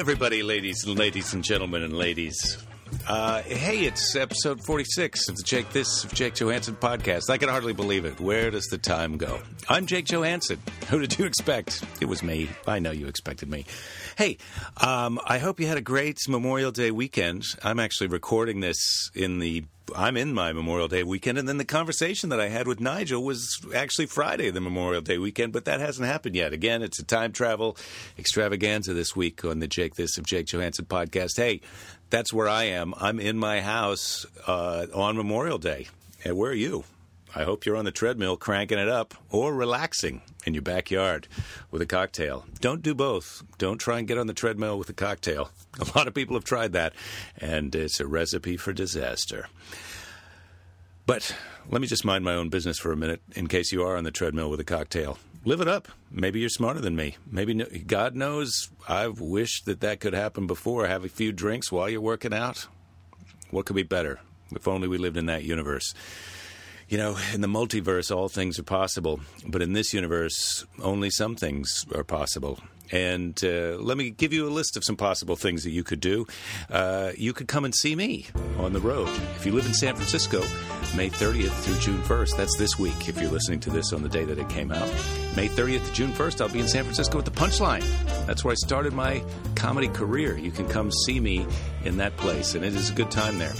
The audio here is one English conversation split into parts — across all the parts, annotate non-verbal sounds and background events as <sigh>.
everybody, ladies and ladies and gentlemen and ladies. Uh, hey, it's episode 46 of the Jake This of Jake Johannsen podcast. I can hardly believe it. Where does the time go? I'm Jake Johannsen. Who did you expect? It was me. I know you expected me. Hey, um, I hope you had a great Memorial Day weekend. I'm actually recording this in the I'm in my Memorial Day weekend, and then the conversation that I had with Nigel was actually Friday, the Memorial Day weekend, but that hasn't happened yet. Again, it's a time travel extravaganza this week on the Jake This of Jake Johannsen podcast. Hey, that's where I am. I'm in my house uh, on Memorial Day. And where are you? I hope you're on the treadmill cranking it up or relaxing in your backyard with a cocktail. Don't do both. Don't try and get on the treadmill with a cocktail. A lot of people have tried that, and it's a recipe for disaster. But let me just mind my own business for a minute in case you are on the treadmill with a cocktail. Live it up. Maybe you're smarter than me. Maybe God knows I've wished that that could happen before. Have a few drinks while you're working out. What could be better? If only we lived in that universe you know, in the multiverse, all things are possible, but in this universe, only some things are possible. And uh, let me give you a list of some possible things that you could do. Uh, you could come and see me on the road. If you live in San Francisco, May 30th through June 1st, that's this week if you're listening to this on the day that it came out. May 30th to June 1st, I'll be in San Francisco at the Punchline. That's where I started my comedy career. You can come see me in that place, and it is a good time there.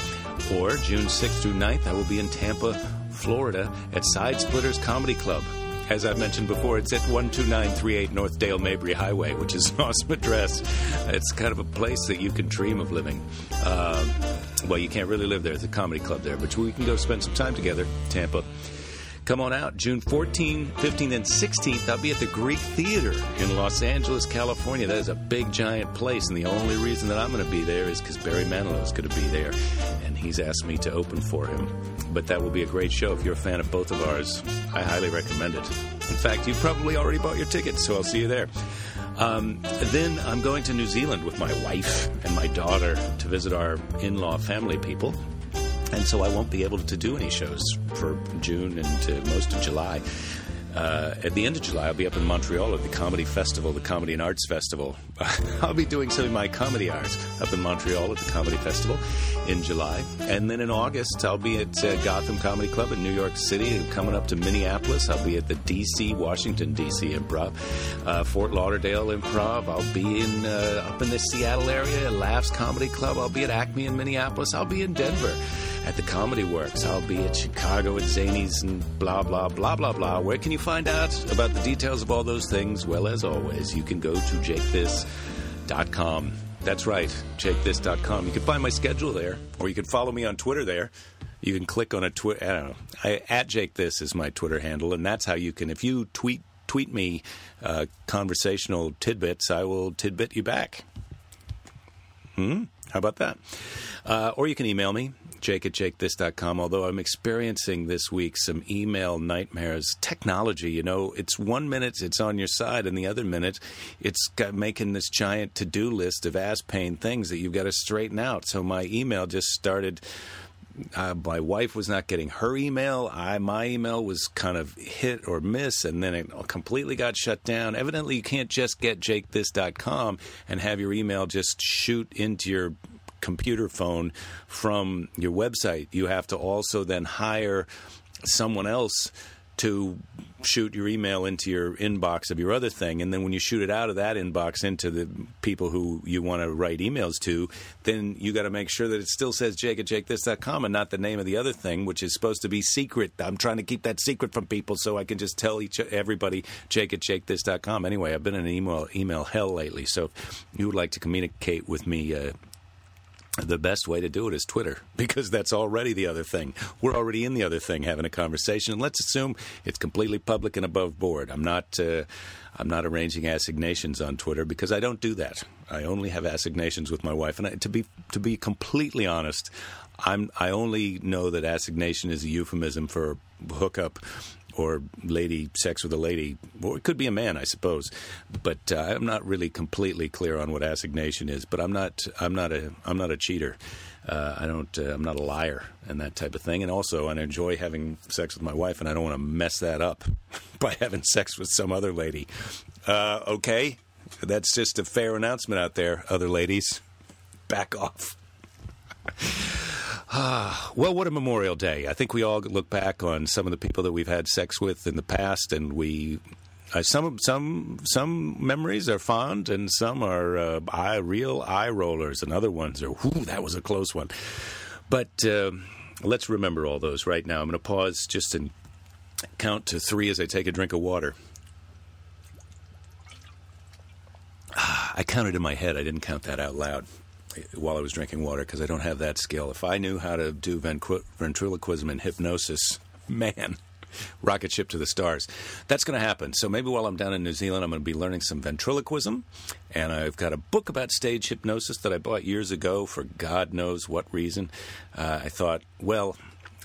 Or June 6th through 9th, I will be in Tampa, Florida at Side Splitters Comedy Club. As I've mentioned before, it's at 12938 North Dale Mabry Highway, which is an <laughs> awesome address. It's kind of a place that you can dream of living. Uh, well, you can't really live there. It's a comedy club there, but we can go spend some time together, Tampa. Come on out. June 14, 15, and 16th, I'll be at the Greek Theater in Los Angeles, California. That is a big, giant place, and the only reason that I'm going to be there is because Barry Manilow is going to be there, and he's asked me to open for him. But that will be a great show. If you're a fan of both of ours, I highly recommend it. In fact, you've probably already bought your ticket, so I'll see you there. Um, then I'm going to New Zealand with my wife and my daughter to visit our in law family people and so I won't be able to do any shows for June and most of July. Uh, at the end of July, I'll be up in Montreal at the Comedy Festival, the Comedy and Arts Festival. <laughs> I'll be doing some of my comedy hours up in Montreal at the Comedy Festival in July. And then in August, I'll be at uh, Gotham Comedy Club in New York City. Coming up to Minneapolis, I'll be at the D.C., Washington, D.C. Improv, uh, Fort Lauderdale Improv. I'll be in uh, up in the Seattle area Laughs Comedy Club. I'll be at Acme in Minneapolis. I'll be in Denver at the Comedy Works. I'll be at Chicago at Zanies and blah, blah, blah, blah, blah. Where can you find out about the details of all those things? Well, as always, you can go to jakethis.com. That's right, jakethis.com. You can find my schedule there, or you can follow me on Twitter there. You can click on a Twitter. I don't know. I, at Jake This is my Twitter handle, and that's how you can. If you tweet tweet me uh, conversational tidbits, I will tidbit you back. Hmm. How about that? Uh, or you can email me jake at jakethis.com, although I'm experiencing this week some email nightmares. Technology, you know, it's one minute it's on your side, and the other minute it's making this giant to do list of ass pain things that you've got to straighten out. So my email just started. Uh, my wife was not getting her email. I my email was kind of hit or miss, and then it completely got shut down. Evidently, you can't just get jakethis.com and have your email just shoot into your computer phone from your website. You have to also then hire someone else to shoot your email into your inbox of your other thing. And then when you shoot it out of that inbox into the people who you want to write emails to, then you got to make sure that it still says jake at jakethis.com and not the name of the other thing, which is supposed to be secret. I'm trying to keep that secret from people so I can just tell each everybody jake at jakethis.com. Anyway, I've been in email, email hell lately. So if you would like to communicate with me, uh, the best way to do it is Twitter <laughs> because that's already the other thing. We're already in the other thing having a conversation. And let's assume it's completely public and above board. I'm not. Uh, I'm not arranging assignations on Twitter because I don't do that. I only have assignations with my wife, and I, to be to be completely honest, I'm I only know that assignation is a euphemism for hookup or lady sex with a lady, or it could be a man, I suppose. But uh, I'm not really completely clear on what assignation is. But I'm not I'm not a I'm not a cheater. Uh, I don't uh, I'm not a liar and that type of thing. And also, I enjoy having sex with my wife, and I don't want to mess that up <laughs> by having sex with some other lady. Uh, okay. That's just a fair announcement out there, other ladies. Back off. <sighs> Ah, well, what a Memorial Day. I think we all look back on some of the people that we've had sex with in the past, and we. Uh, some some some memories are fond, and some are uh, eye, real eye rollers, and other ones are, whoo, that was a close one. But uh, let's remember all those right now. I'm going to pause just and count to three as I take a drink of water. Ah, I counted in my head. I didn't count that out loud while I was drinking water because I don't have that skill. If I knew how to do ventriloquism and hypnosis, <laughs> man, rocket ship to the stars. That's going to happen. So maybe while I'm down in New Zealand, I'm going to be learning some ventriloquism. And I've got a book about stage hypnosis that I bought years ago for God knows what reason. Uh, I thought, well,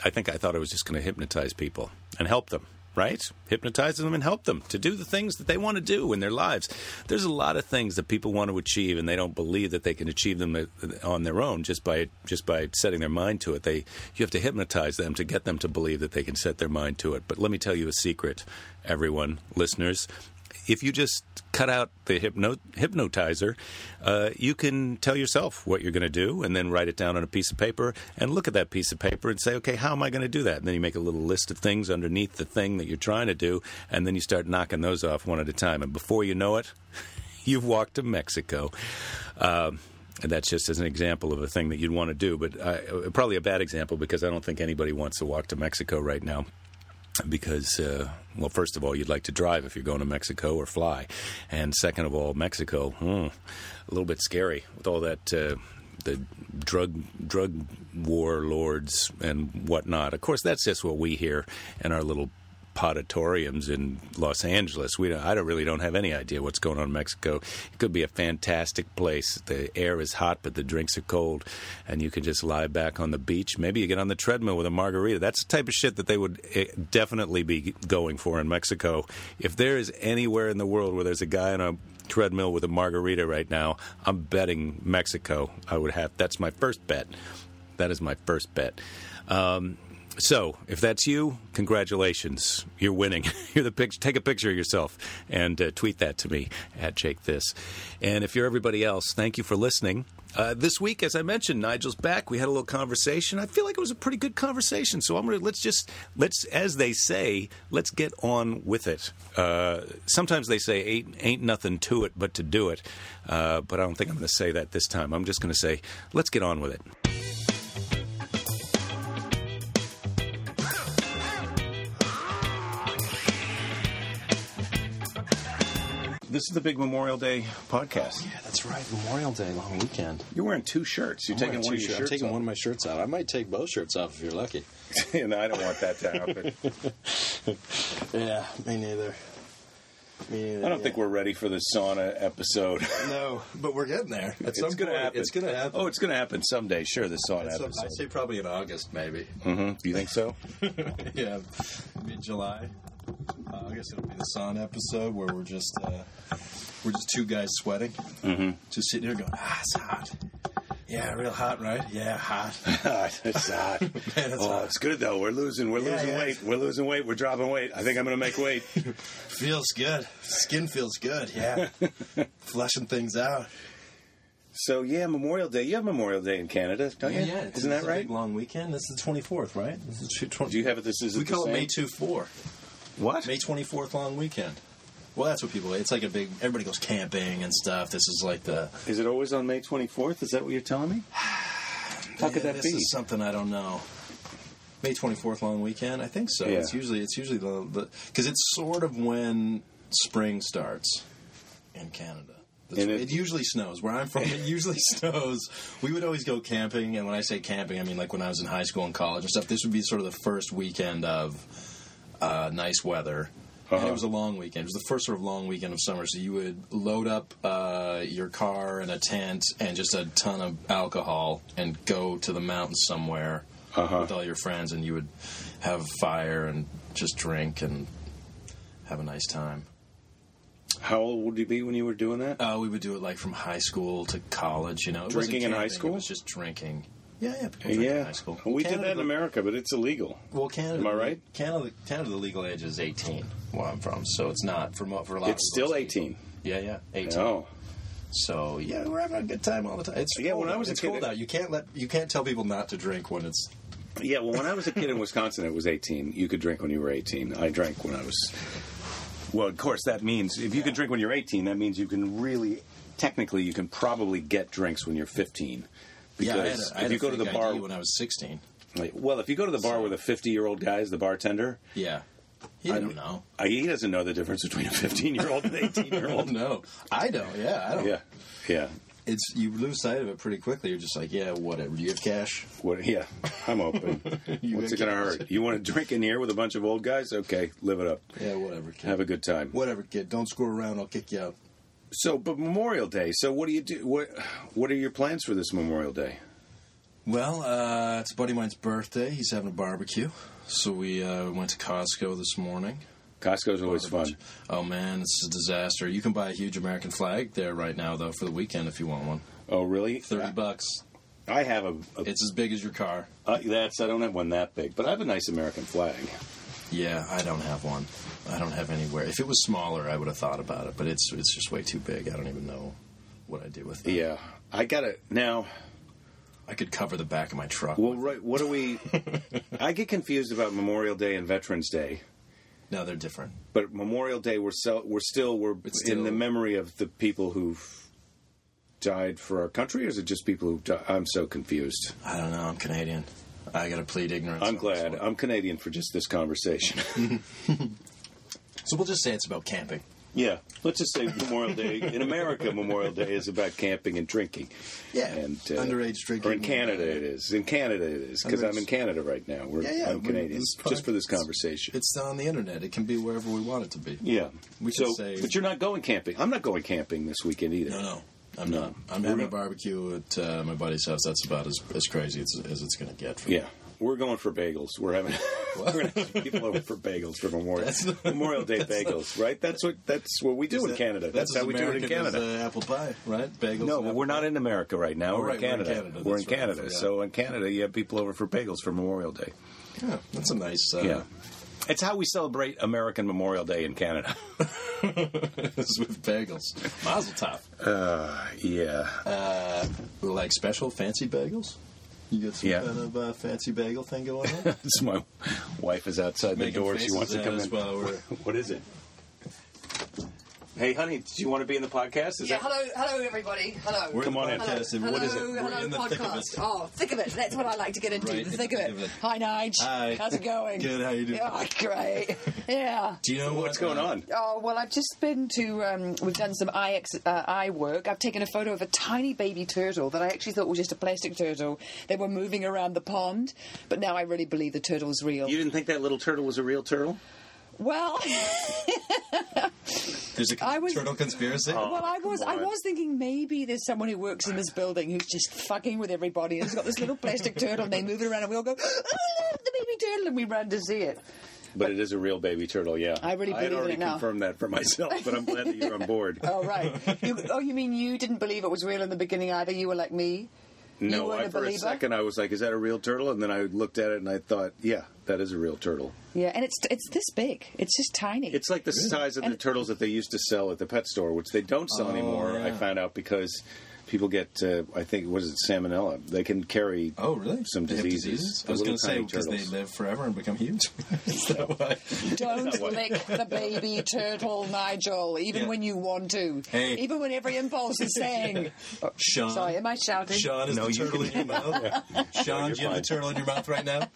I think I thought I was just going to hypnotize people and help them right? Hypnotize them and help them to do the things that they want to do in their lives. There's a lot of things that people want to achieve, and they don't believe that they can achieve them uh, on their own just by just by setting their mind to it. They you have to hypnotize them to get them to believe that they can set their mind to it. But let me tell you a secret, everyone, listeners if you just cut out the hypno- hypnotizer, uh, you can tell yourself what you're going to do and then write it down on a piece of paper and look at that piece of paper and say, okay, how am I going to do that? And then you make a little list of things underneath the thing that you're trying to do, and then you start knocking those off one at a time. And before you know it, <laughs> you've walked to Mexico. Um, and that's just as an example of a thing that you'd want to do, but uh, probably a bad example because I don't think anybody wants to walk to Mexico right now because, uh, well, first of all, you'd like to drive if you're going to Mexico or fly, and second of all, Mexico, hmm, a little bit scary with all that. Uh, the drug drug warlords and whatnot. Of course, that's just what we hear in our little podatoriums in Los Angeles. We don't, I don't really don't have any idea what's going on in Mexico. It could be a fantastic place. The air is hot, but the drinks are cold, and you can just lie back on the beach. Maybe you get on the treadmill with a margarita. That's the type of shit that they would eh, definitely be going for in Mexico. If there is anywhere in the world where there's a guy on a treadmill with a margarita right now, I'm betting Mexico. I would have. That's my first bet. That is my first bet. Um, so, if that's you, congratulations. You're winning. <laughs> You're the pic- take a picture of yourself and uh, tweet that to me at Jake This. And if you're everybody else, thank you for listening. Uh, this week, as I mentioned, Nigel's back. We had a little conversation. I feel like it was a pretty good conversation. So I'm gonna let's just let's, as they say, let's get on with it. Uh, sometimes they say ain't, ain't nothing to it but to do it, uh, but I don't think I'm to say that this time. I'm just to say let's get on with it. This is the big Memorial Day podcast. Yeah, that's right. Memorial Day, long weekend. You're wearing two shirts. You're I'm taking one of two your shirts. I'm taking off. one of my shirts out. I might take both shirts off if you're lucky. <laughs> and I don't want that to happen. <laughs> Yeah, me neither. Me neither. I don't think we're ready for the sauna episode. <laughs> No, but we're getting there. At it's going to happen. It's going to happen. Oh, it's going to happen someday. Sure, the sauna Some- episode. I'd say probably in August, maybe. hmm Do you think so? yeah, mid July. Uh, I guess it'll be the sauna episode where we're just uh, we're just two guys sweating, mm-hmm. just sitting here going, ah, it's hot. Yeah, real hot, right? Yeah, hot. <laughs> it's hot. <laughs> Man, it's oh, hot. it's good though. We're losing. We're Yeah, losing yeah. weight. We're losing weight. We're dropping weight. I think I'm going to make weight. <laughs> Feels good. Skin feels good. Yeah, flushing things out. so yeah, Memorial Day. You have Memorial Day in Canada, don't you? Yeah, Isn't that right? big long weekend. This is the twenty fourth, right? This is two- 20 Do you have it? This is we call it? May two four. What? May twenty fourth long weekend. Well, that's what people. It's like a big. Everybody goes camping and stuff. This is like the. Is it always on May 24th? Is that what you're telling me? <sighs> How could Yeah, that this be? is something I don't know. May twenty fourth long weekend. I think so. Yeah. It's usually it's usually the because it's sort of when spring starts in Canada. That's- And it, it- usually snows. Where I'm from, it <laughs> usually snows. We would always go camping, and when I say camping, I mean like when I was in high school and college and stuff. This would be sort of the first weekend of uh, nice weather. And Uh-huh. it was a long weekend. It was the first sort of long weekend of summer. So you would load up uh, your car and a tent and just a ton of alcohol and go to the mountains somewhere Uh-huh. with all your friends, and you would have fire and just drink and have a nice time. How old would you be when you were doing that? Uh, we would do it like from high school to college. You know, It Drinking in high school? It was just drinking. Yeah, yeah. People drink in yeah, high school. we did that in America, but it's illegal. Well, Canada. Am I right? Canada, Canada, the legal age is eighteen. Where I'm from, so it's not for for a lot. It's still folks. 18. Yeah, yeah, eighteen. Oh, So yeah, we're having a good time all the time. It's Yeah, cold when I out. was a it's kid, cold out. You can't let you can't tell people not to drink when it's. yeah. Well, when I was a kid in Wisconsin, it was 18. You could drink when you were 18. I drank when I was. Well, of course, that means if you can drink when you're 18, that means you can really, technically, you can probably get drinks when you're 15. Because yeah, I had a, I if you go to the bar, ID when I was sixteen. like, well, if you go to the bar with a 50 year old guy is the bartender, Yeah, he I don't know. uh, he doesn't know the difference between a 15 year old and an <laughs> 18 year Oh old. no, I don't. Yeah, I don't. Yeah, yeah. It's you lose sight of it pretty quickly. You're just like, yeah, whatever. Do you have cash? What? Yeah, I'm open. <laughs> What's it going to cash? hurt? You want to drink in here with a bunch of old guys? Okay, live it up. Yeah, whatever. Kid. Have a good time. whatever, kid. Don't screw around. I'll kick you out. So, but Memorial Day. So, what do you do? What What are your plans for this Memorial Day? Well, uh, it's a buddy of mine's birthday. He's having a barbecue, so we uh, went to Costco this morning. Costco's always fun. Oh man, it's a disaster. You can buy a huge American flag there right now, though, for the weekend if you want one. Oh, really? Thirty bucks. I have a. a It's as big as your car. uh, that's. I don't have one that big, but I have a nice American flag. Yeah, I don't have one. I don't have anywhere. If it was smaller, I would have thought about it, but it's it's just way too big. I don't even know what I do with it. Yeah, I got it now. I could cover the back of my truck. Well, right. What do we? <laughs> I get confused about Memorial Day and Veterans Day. no, they're different. But Memorial Day, we're so, we're still we're It's in the memory of the people who've died for our country, or is it just people who? Died? I'm so confused. I don't know. I'm Canadian. I got to plead ignorance. I'm glad. I'm Canadian for just this conversation. <laughs> So we'll just say it's about camping. yeah, let's just say Memorial Day in America. Memorial Day is about camping and drinking. Yeah, and uh, underage drinking. Or in Canada, it is. In Canada, it is because I'm in Canada right now. We're, Yeah, yeah, I'm we- Canadian. Just for this podcast- conversation. It's on the internet. It can be wherever we want it to be. yeah. We so, can say- but you're not going camping. I'm not going camping this weekend either. No, no, I'm not. I'm having a barbecue at uh, my buddy's house. That's about as, as crazy as, as it's going to get. For Yeah, we're going for bagels. We're having <laughs> we're going to have people over for bagels for Memorial That's <laughs> Memorial Day that's bagels, right? That's what that's what we do in That- Canada. That's, as how we do it in American as, Canada. uh, apple pie, right? Bagels. no, but we're not pie. in America right now. Oh, we're, right, in we're in Canada. Canada. We're in That's right, Canada. So in Canada, you have people over for bagels for Memorial Day. Yeah, that's a nice. Uh, Yeah. It's how we celebrate American Memorial Day in Canada. <laughs> it's with bagels. Mazel tov. Uh, yeah. Uh, like special fancy bagels. You got some Yeah. kind of uh, fancy bagel thing going on? <laughs> My wife is outside the door. She wants to come in. <laughs> What is it? Hey, honey, do you want to be in the podcast? Is Yeah, that hello, hello, everybody. Hello. We're Come in on the in. podcast, hello, what is it? hello, We're in the thick of podcast. it. Oh, thick of it. That's what I like to get into. Right the thick of it. thick of it. Hi, Nige. Hi. How's it going? Good, how you doing? Oh, great. Yeah. Do you know What's what, going uh, on? Oh well, I've just been to. Um, we've done some eye ex- uh, eye work. I've taken a photo of a tiny baby turtle that I actually thought was just a plastic turtle. They were moving around the pond, but now I really believe the turtle's real. You didn't think that little turtle was a real turtle? Well, <laughs> There's a I was- turtle conspiracy. Oh, well, I was I was thinking maybe there's someone who works in this building who's just fucking with everybody and has got this little plastic turtle and they move it around and we all go, oh, the baby turtle, and we run to see it. But it is a real baby turtle, yeah. I really I had believe in already it now. confirmed that for myself, but I'm glad that you're on board. <laughs> Oh right. You, oh, you mean you didn't believe it was real in the beginning either? You were like me. No, weren't I, a for a believer? second I was like, "Is that a real turtle?" And then I looked at it and I thought, "Yeah, that is a real turtle." Yeah, and it's it's this big. It's just tiny. It's like the size of the turtles that they used to sell at the pet store, which they don't sell Oh, anymore. I found out because people get, uh, I think, what is it, salmonella? They can carry. Oh, really? Some They have diseases. I was going to say tiny because they live forever and become huge. <laughs> Is that why? Don't lick the baby turtle, Nigel. Even Yeah. when you want to. Hey. Even when every impulse is saying. Oh, <laughs> Sean. Sorry, am I shouting? Sean is No, the you turtle in your mouth. <laughs> Sean, do you have a turtle in your mouth right now?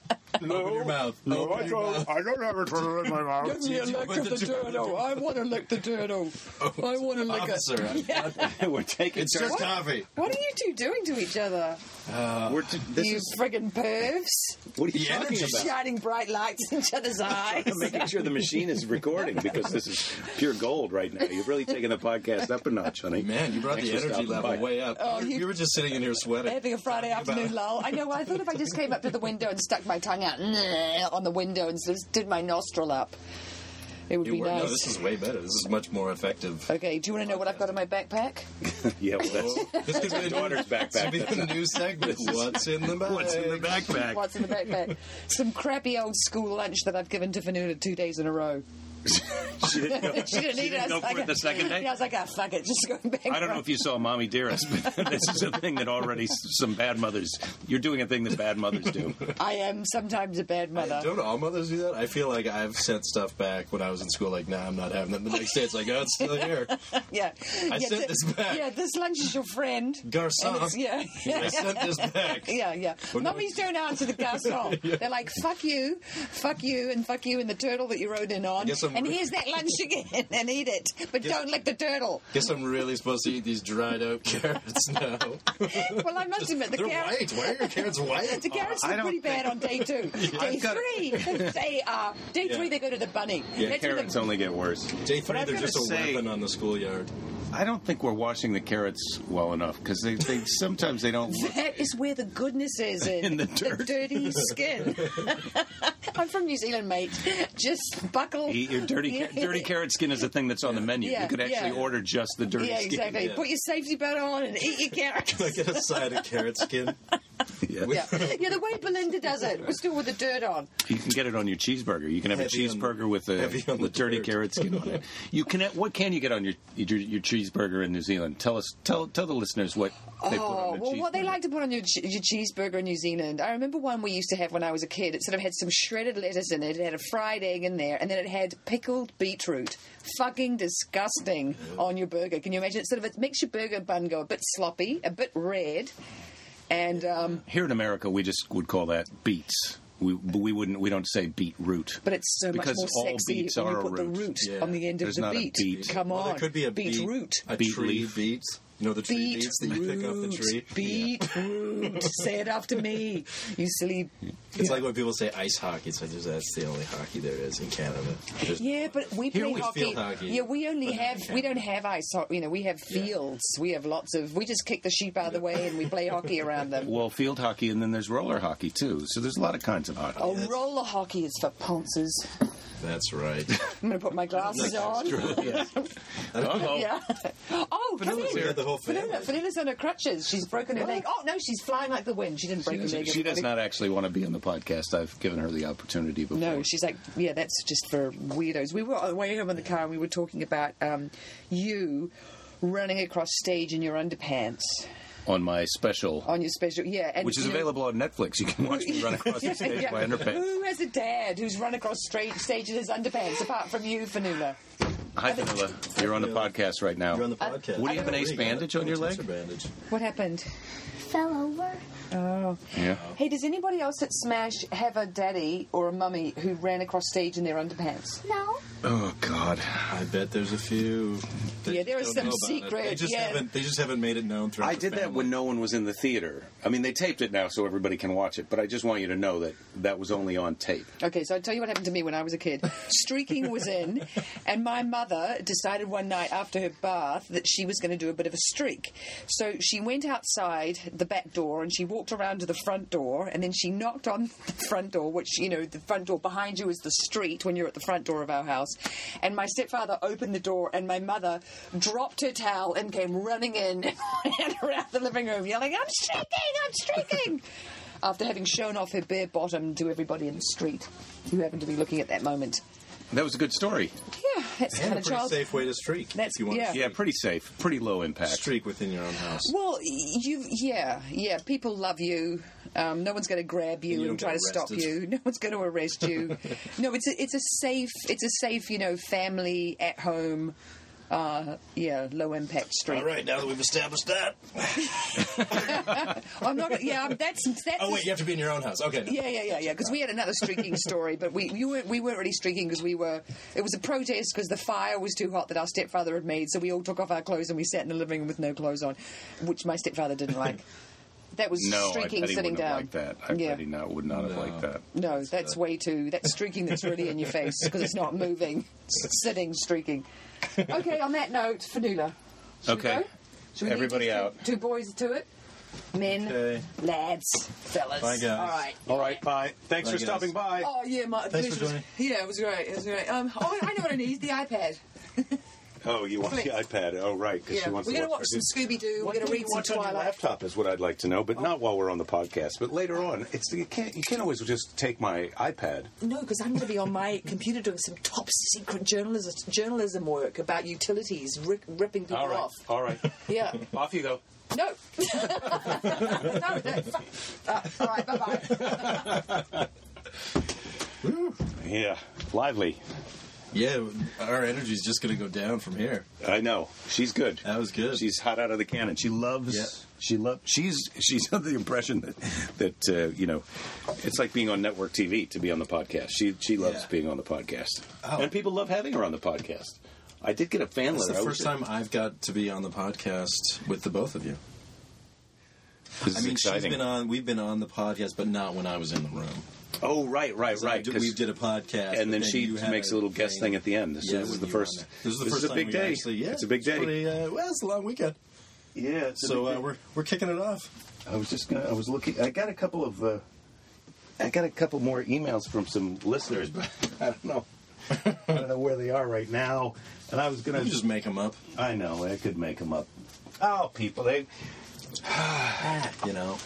No, Open your mouth. Open your mouth. I don't have a turtle in my mouth. Give me a lick of the the turtle- turtle. I want to lick the turtle. I want to lick Officer, it. We're taking it's just coffee. What are you two doing to each other? Uh, we're t- this you is, friggin' pervs. what are you The talking energy. about? Shining bright lights in each other's eyes. I'm making sure the machine is recording because this is pure gold right now. You've really taken the podcast up a notch, honey. Man, you brought Thanks the for energy stopping level by. way up. Oh, you, you- you were just sitting in here sweating. Having a Friday Talking afternoon about- lull. I know. I thought if I just came up to the window and stuck my tongue out on the window and just did my nostril up, it would It be worked. nice. No, this is way better. This is much more effective. Okay, do you want to know what I've got in my backpack? <laughs> Yeah, well, that's This could be the daughter's backpack. This could be the new segment. What's in the bag? <laughs> what's in the backpack. What's in the backpack? Some crappy old school lunch that I've given to Fanuna two days in a row. She didn't go, <laughs> she didn't need it. I go was for like, it the second day. <laughs> Yeah, I was like, ah, fuck it, just going back. I don't know if you saw Mommy Dearest, but <laughs> this is a thing that already some bad mothers. You're doing a thing that bad mothers do. I am sometimes a bad mother. Don't all mothers do that? I feel like I've sent stuff back when I was in school, like, nah, I'm not having that. The next day, it's like, oh, it's still here. Yeah, I yeah, sent th- this back. Yeah, this lunch is your friend. Garcon. And it's- yeah, I sent this back. Yeah, yeah. Oh, no. Mummies don't answer the garçon. They're like, fuck you, fuck you, and fuck you, and the turtle that you rode in on. guess I'm And re- here's that lunch <laughs> again, and eat it. But Guess- don't lick the turtle. Guess I'm really supposed to eat these dried out <laughs> carrots now. <laughs> Well, I must admit, the They're carrots. white. Why are your carrots white? The carrots I look don't pretty bad on day two. Day got- three, they are. Uh, day Yeah. three, they go to the bunny. Yeah, That's where Carrots the, only get worse. Day three, they're just a say- weapon on the schoolyard. I don't think we're washing the carrots well enough because they, they sometimes they don't. Look, That is where the goodness is <laughs> in, In the dirt. dirty skin. <laughs> I'm from New Zealand, mate. Just buckle. eat your dirty ca- dirty carrot skin is a thing that's on the menu. Yeah, you could actually yeah. order just the dirty Yeah, skin. exactly. Yeah. Put your safety belt on and eat your carrots. Can I get a side of carrot skin? <laughs> Yeah. Yeah. yeah, the way Belinda does it. We're still with the dirt on. You can get it on your cheeseburger. You can have Heavy a on- cheeseburger with a on the with dirty dirt. carrot skin on it. You can. What can you get on your your, your cheeseburger in New Zealand? Tell us. Tell tell the listeners what they put Oh, on their well, what they like to put on your, che- your cheeseburger in New Zealand. I remember one we used to have when I was a kid. It sort of had some shredded lettuce in it. It had a fried egg in there, and then it had pickled beetroot. Fucking disgusting on your burger. Can you imagine? It sort of it makes your burger bun go a bit sloppy, a bit red, and um, Here in America, we just would call that beets. We but we wouldn't. We don't say beetroot. but it's so Because much all more sexy beets when you are a put the root. root Yeah. on the end There's of not the a beet. beet. Come Well, on, there could be a beetroot. beet, a Beet tree leaf. beet. You know the tree beets that you pick off the tree. Beetroot. Say it after me, you silly. It's like when people say ice hockey. It's like that's the only hockey there is in Canada. There's- Yeah, but we Here play we hockey. field hockey, Yeah, we only have we don't have ice hockey. You know, we have fields. We have lots of. We just kick the sheep out of the way and we play hockey around them. Well, field hockey, and then there's roller hockey too. So there's a lot of kinds of hockey. Oh, roller hockey is for ponces. That's right. I'm going to put my glasses on. <laughs> Uh-oh. Yeah. Oh, come Fanilla's in. got the whole family. Fanilla, Fanilla's on her crutches. She's broken her leg. Oh no, she's flying like the wind. She didn't break her leg. She does not actually want to be on the podcast. I've given her the opportunity before. No, she's like, yeah, that's just for weirdos. We were on the way home in the car and we were talking about um, you running across stage in your underpants on my special, on your special, yeah, and, which is you know- available on Netflix. You can watch me run across the <laughs> stage Yeah. by underpants. Who has a dad who's run across straight stage in his underpants, apart from you, Fanula? Hi, Vanilla. You're on the podcast right now. You're on the podcast. What do you have, an ace There you go. bandage on your leg? Tensor bandage. What happened? fell over. Oh. Yeah. Hey, does anybody else at Smash have a daddy or a mummy who ran across stage in their underpants? No. Oh God. I bet there's a few. Yeah, there are some know about it. secret- They just yeah. haven't. They just haven't made it known throughout I the did that when no one was in the theater. I mean, they taped it now so everybody can watch it, but I just want you to know that that was only on tape. Okay, so I'll tell you what happened to me when I was a kid. <laughs> Streaking was in, and my mother decided one night after her bath that she was going to do a bit of a streak. So she went outside the back door and she walked around to the front door, and then she knocked on the front door, which, you know, the front door behind you is the street when you're at the front door of our house. And my stepfather opened the door, and my mother dropped her towel and came running in <laughs> and ran around the living room yelling, I'm streaking! I'm streaking! <laughs> after having shown off her bare bottom to everybody in the street who happened to be looking at that moment. That was a good story. Yeah, that's the And a pretty child. safe way to streak. That's- if you want yeah. to Yeah, pretty safe, pretty low impact. streak within your own house. Well, you, yeah, yeah. People love you. Um, no one's going to grab you And you and, try to stop you. <laughs> No one's going to arrest you. <laughs> no, it's a, it's a safe, it's a safe, you know, family at home. Uh, yeah, low impact street. All right, now that we've established that. <laughs> I'm not. gonna- Yeah, that's that's. Oh wait, you have to be in your own house. Okay. no. Yeah, yeah, yeah, yeah. Because we had another streaking <laughs> story, but we you weren't we weren't really streaking because we were. It was a protest because the fire was too hot that our stepfather had made, so we all took off our clothes and we sat in the living room with no clothes on, which my stepfather didn't like. <laughs> That was No, I streaking bet he sitting wouldn't down. have liked that. I yeah. bet he not, would not have No. liked that. No, that's way too. That's streaking. That's really in your face because it's not moving. It's sitting, streaking. <laughs> Okay. On that note, Fanula. Should we Okay. go? Should we leave Everybody these two- out. Two boys to it. Men, Okay. lads, fellas. Bye, guys. All right. All right, bye. Thanks Bye, for guys. stopping by. Oh yeah, my Thanks for this was- joining. Yeah, it was great. It was great. Um, oh, I know what I need. The iPad. <laughs> Oh, you want the iPad? Oh, right, because Yeah, she wants we're to going to watch some. Scooby Doo. We're going to read some watch Twilight. laptop is what I'd like to know, but not while we're on the podcast. But later on, it's you can't you can't always just take my iPad. No, because I'm going to be on my computer doing some top secret journalism journalism work about utilities, ri- ripping people All right, off. all right, <laughs> Yeah. off you go. No. <laughs> no, no. Uh, all right, bye bye. <laughs> Yeah, lively. Yeah, our energy's just going to go down from here. I know she's good. That was good. She's hot out of the cannon. She loves. Yeah. She loves. She's she's <laughs> under the impression that that uh, you know, it's like being on network TV to be on the podcast. She she loves Yeah. being on the podcast, Oh. and people love having her on the podcast. I did get a fan letter. the I first time I've got to be on the podcast with the both of you. This I is mean, exciting. she's been on. We've been on the podcast, but not when I was in the room. Oh, right, right, right. did- we did a podcast, and then but she makes a little guest thing at the end. So Yeah, this is the first. This is the this first is a big day. Actually, yeah, it's a big day. Pretty, uh, well, it's a long weekend. yeah. It's So uh, we're we're kicking it off. I was just gonna. I was looking. I got a couple of. Uh, I got a couple more emails from some listeners, <laughs> but I don't know. I don't know where they are right now. And I was gonna. You just make them up. I know. I could make them up. Oh, people! They. <sighs> You know,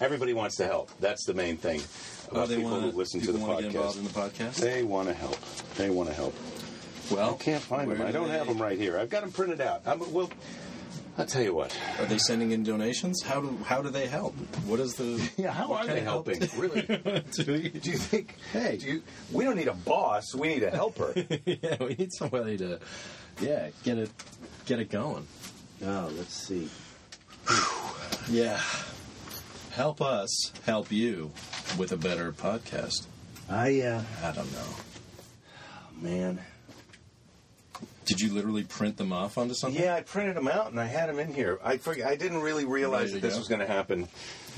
Everybody wants to help. That's the main thing about they people want who listen to people the wanna get involved podcast. in the podcast. They want to help. They want to help. well, I can't find them. where I do don't they- have them right here. I've got them printed out. I'm, well, I'll tell you what. Are they sending in donations? How do how do they help? What is the <laughs> Yeah, how are they of help helping? Really? <laughs> do we- Do you think? Hey. do you, we don't need a boss. We need a helper. <laughs> yeah, we need somebody to yeah get it get it going. oh, let's see. Yeah, help us help you with a better podcast. I, uh, I don't know. man. Did you literally print them off onto something? Yeah, I printed them out and I had them in here. I I didn't really realize that this go? was going to happen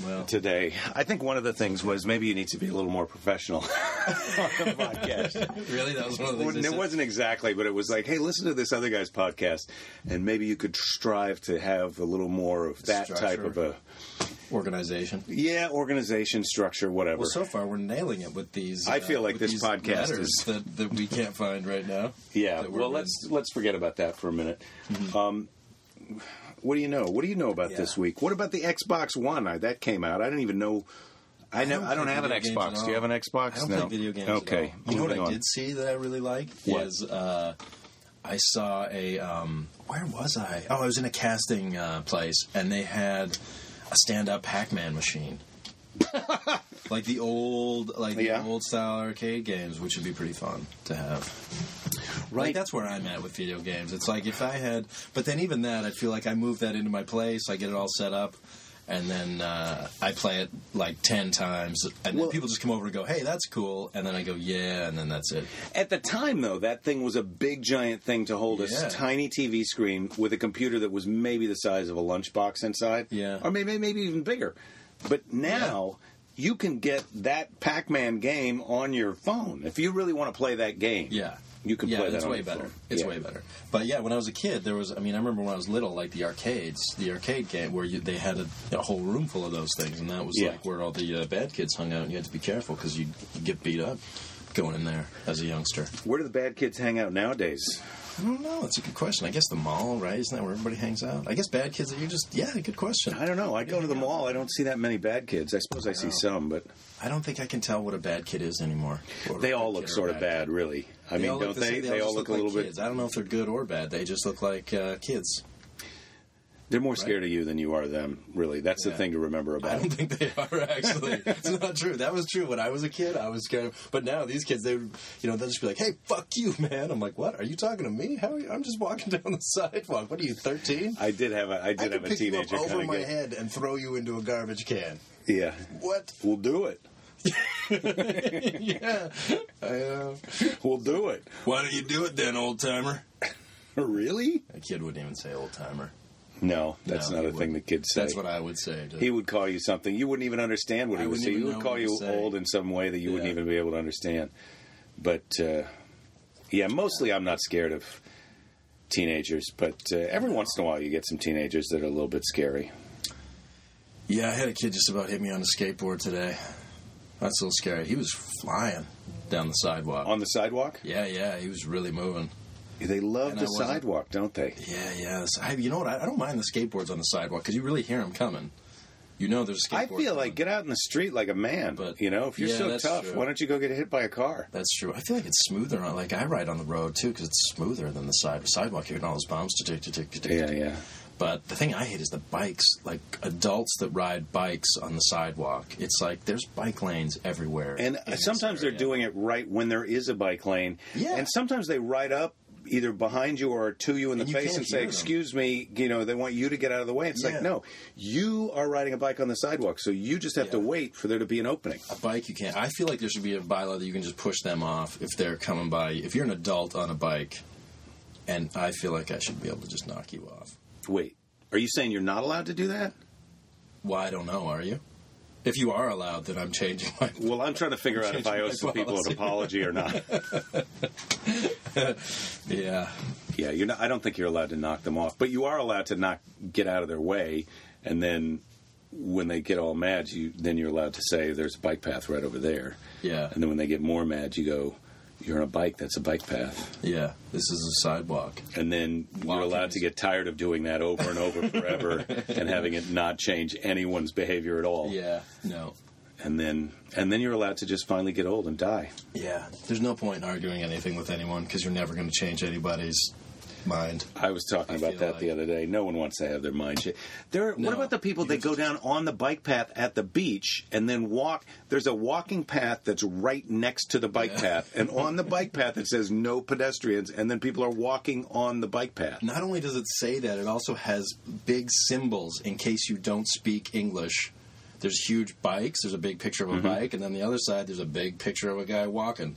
Well, today. I think one of the things was maybe you need to be a little more professional <laughs> on the podcast. really, that was one of the things. it wasn't exactly, but it was like, hey, listen to this other guy's podcast, and maybe you could strive to have a little more of that type of a organization. yeah organization structure, whatever. Well, so far we're nailing it with these. I feel like this podcast is- that, that we can't find right now. yeah. Well, let's let's forget about that for a minute. Um, what do you know? What do you know about Yeah. this week? What about the Xbox One? I, that came out. I didn't even know. I, know. don't I don't have an Xbox. Do you have an Xbox? I don't no. play video games. Okay. You know what moving I on. did see that I really like What? is uh, I saw a um, where was I? Oh, I was in a casting uh, place and they had a stand-up Pac-Man machine. <laughs> like the old, like Yeah. the old style arcade games, which would be pretty fun to have. Right. Like that's where I'm at with video games. It's like if I had, but then even that, I feel like I move that into my place. I get it all set up, and then uh, I play it like ten times, and Well- then people just come over and go, "Hey, that's cool," and then I go, "Yeah," and then that's it. At the time, though, that thing was a big, giant thing to hold a tiny TV screen with a computer that was maybe the size of a lunchbox inside. Yeah. Or maybe, maybe even bigger. But now, you can get that Pac Man game on your phone. If you really want to play that game, Yeah. You can yeah, play that it's way better. It's Yeah. way better. But yeah, when I was a kid, there was. I mean, I remember when I was little, like the arcades, the arcade game where you, they had a, a whole room full of those things, and that was Yeah. like where all the uh, bad kids hung out. and You had to be careful because you get beat up going in there as a youngster. Where do the bad kids hang out nowadays? I don't know. That's a good question. I guess the mall, right? Isn't that where everybody hangs out? I guess bad kids are you just yeah. Good question. I don't know. I go to the mall. I don't see that many bad kids. I suppose I see some, but I don't think I can tell what a bad kid is anymore. They all look sort of bad, really. I mean, don't the they? same. They, all all look, look a little like kids. I don't know if they're good or bad. They just look like uh, kids. They're more scared of you than you are them. Really, that's the thing to remember about. I don't think they <laughs> are actually. it's not true. That was true when I was a kid. I was scared, of, but now these kids, they, you know, they'll just be like, "Hey, fuck you, <laughs> man." I'm like, "What? Are you talking to me? How? Are you? I'm just walking <laughs> down the sidewalk. What are you, 13? I did have a, I did could have a you teenager up over my get. head and throw you into a garbage can. Yeah, What? we'll do it. <laughs> yeah, I know. We'll do it. Why don't you do it then, old timer? <laughs> Really? A kid wouldn't even say old timer. No, that's No, not he a thing wouldn't. that kids say. That's what I would say. To, he would call you something you wouldn't even understand what he I would wouldn't say. even He know would call what you would say. old in some way that you wouldn't Yeah. even be able to understand. But uh, yeah, mostly I'm not scared of teenagers. But uh, every once in a while, you get some teenagers that are a little bit scary. Yeah, I had a kid just about hit me on a skateboard today. That's a little scary. He was flying down the sidewalk. On the sidewalk? yeah, yeah, he was really moving. They love And the sidewalk, don't they? Yeah, yeah. I, you know what? I, I don't mind the skateboards on the sidewalk because you really hear them coming. You know there's a I feel like get out in the street like a man. But- you know, if you're yeah, so tough, true. why don't you go get hit by a car? That's true. I feel like it's smoother. On, like I ride on the road too because it's smoother than the side sidewalk. You're getting all those bumps. Yeah, yeah. But the thing I hate is the bikes. Like adults that ride bikes on the sidewalk. It's like there's bike lanes everywhere. And sometimes they're doing it right when there is a bike lane. Yeah. And sometimes they ride up either behind you or to you in the you face and say, them. "Excuse me," you know, they want you to get out of the way. It's Yeah. like, no, you are riding a bike on the sidewalk, so you just have to wait for there to be an opening. a bike you can't. I feel like there should be a bylaw that you can just push them off if they're coming by. If you're an adult on a bike, and I feel like I should be able to just knock you off. Wait, are you saying you're not allowed to do that? Well, I don't know. Are you? If you are allowed, then I'm changing my. <laughs> Well, I'm trying to figure out if I owe some people an apology or not. <laughs> Yeah, yeah, you're not. I don't think you're allowed to knock them off, but you are allowed to not get out of their way, and then when they get all mad, you then you're allowed to say, "There's a bike path right over there." yeah, And then when they get more mad, you go, "You're on a bike. That's a bike path." yeah. This is a sidewalk. And then you're allowed to get tired of doing that over and over forever, <laughs> and having it not change anyone's behavior at all. Yeah, no. And then and then you're allowed to just finally get old and die. Yeah, there's no point in arguing anything with anyone because you're never going to change anybody's mind. I was talking I about that like- the other day. No one wants to have their mind changed. There. No. What about the people that go down on the bike path at the beach and then walk? There's a walking path that's right next to the bike Yeah. path, and on the bike path it says no pedestrians, and then people are walking on the bike path. Not only does it say that, it also has big symbols in case you don't speak English. There's huge bikes. There's a big picture of a mm-hmm. bike, and then the other side there's a big picture of a guy walking.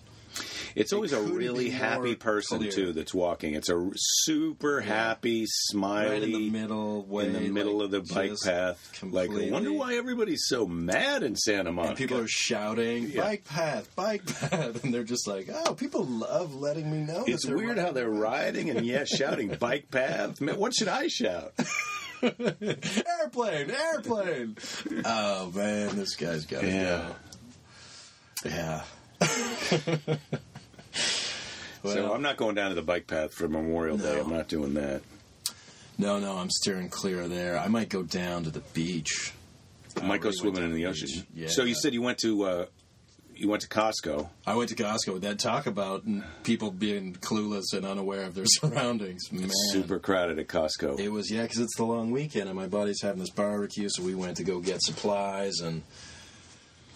It's always a really happy person clear. too that's walking. It's a super happy, smiley, Right in the middle, way, in the middle like, of the bike path. Like, I wonder why everybody's so mad in Santa Monica. And people are shouting, Yeah. "Bike path, bike path," <laughs> and they're just like, "Oh, people love letting me know." It's weird how they're riding and yeah, shouting <laughs> bike path. Man, what should I shout? <laughs> airplane, airplane. oh man, this guy's got to Yeah. go. Yeah. So I'm not going down to the bike path for Memorial Day. I'm not doing that. No, no, I'm steering clear of there. I might go down to the beach. I might go swimming in the the ocean. Yeah. So you said you went to uh, you went to Costco. I went to Costco. That talk about people being clueless and unaware of their <laughs> surroundings. Man, Super crowded at Costco. It was yeah, because it's the long weekend, and my buddy's having this barbecue, so we went to go get supplies, and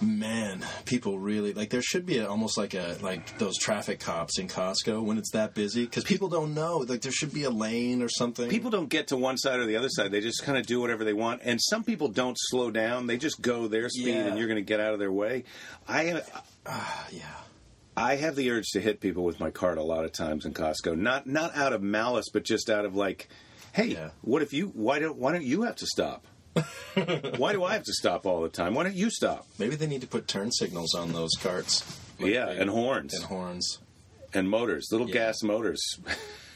man, people really like. There should be a, almost like a like those traffic cops in Costco when it's that busy, because people don't know. Like there should be a lane or something. people don't get to one side or the other side. They just kind of do whatever they want. And some people don't slow down. They just go their speed, Yeah. and you're going to get out of their way. I Ah, yeah, I have the urge to hit people with my cart a lot of times in Costco. Not not out of malice, but just out of like, hey, Yeah. what if you? Why don't Why don't you have to stop? Why do I have to stop all the time? Why don't you stop? maybe they need to put turn signals on those carts. Like yeah, and horns and horns. and motors, little Yeah. gas motors.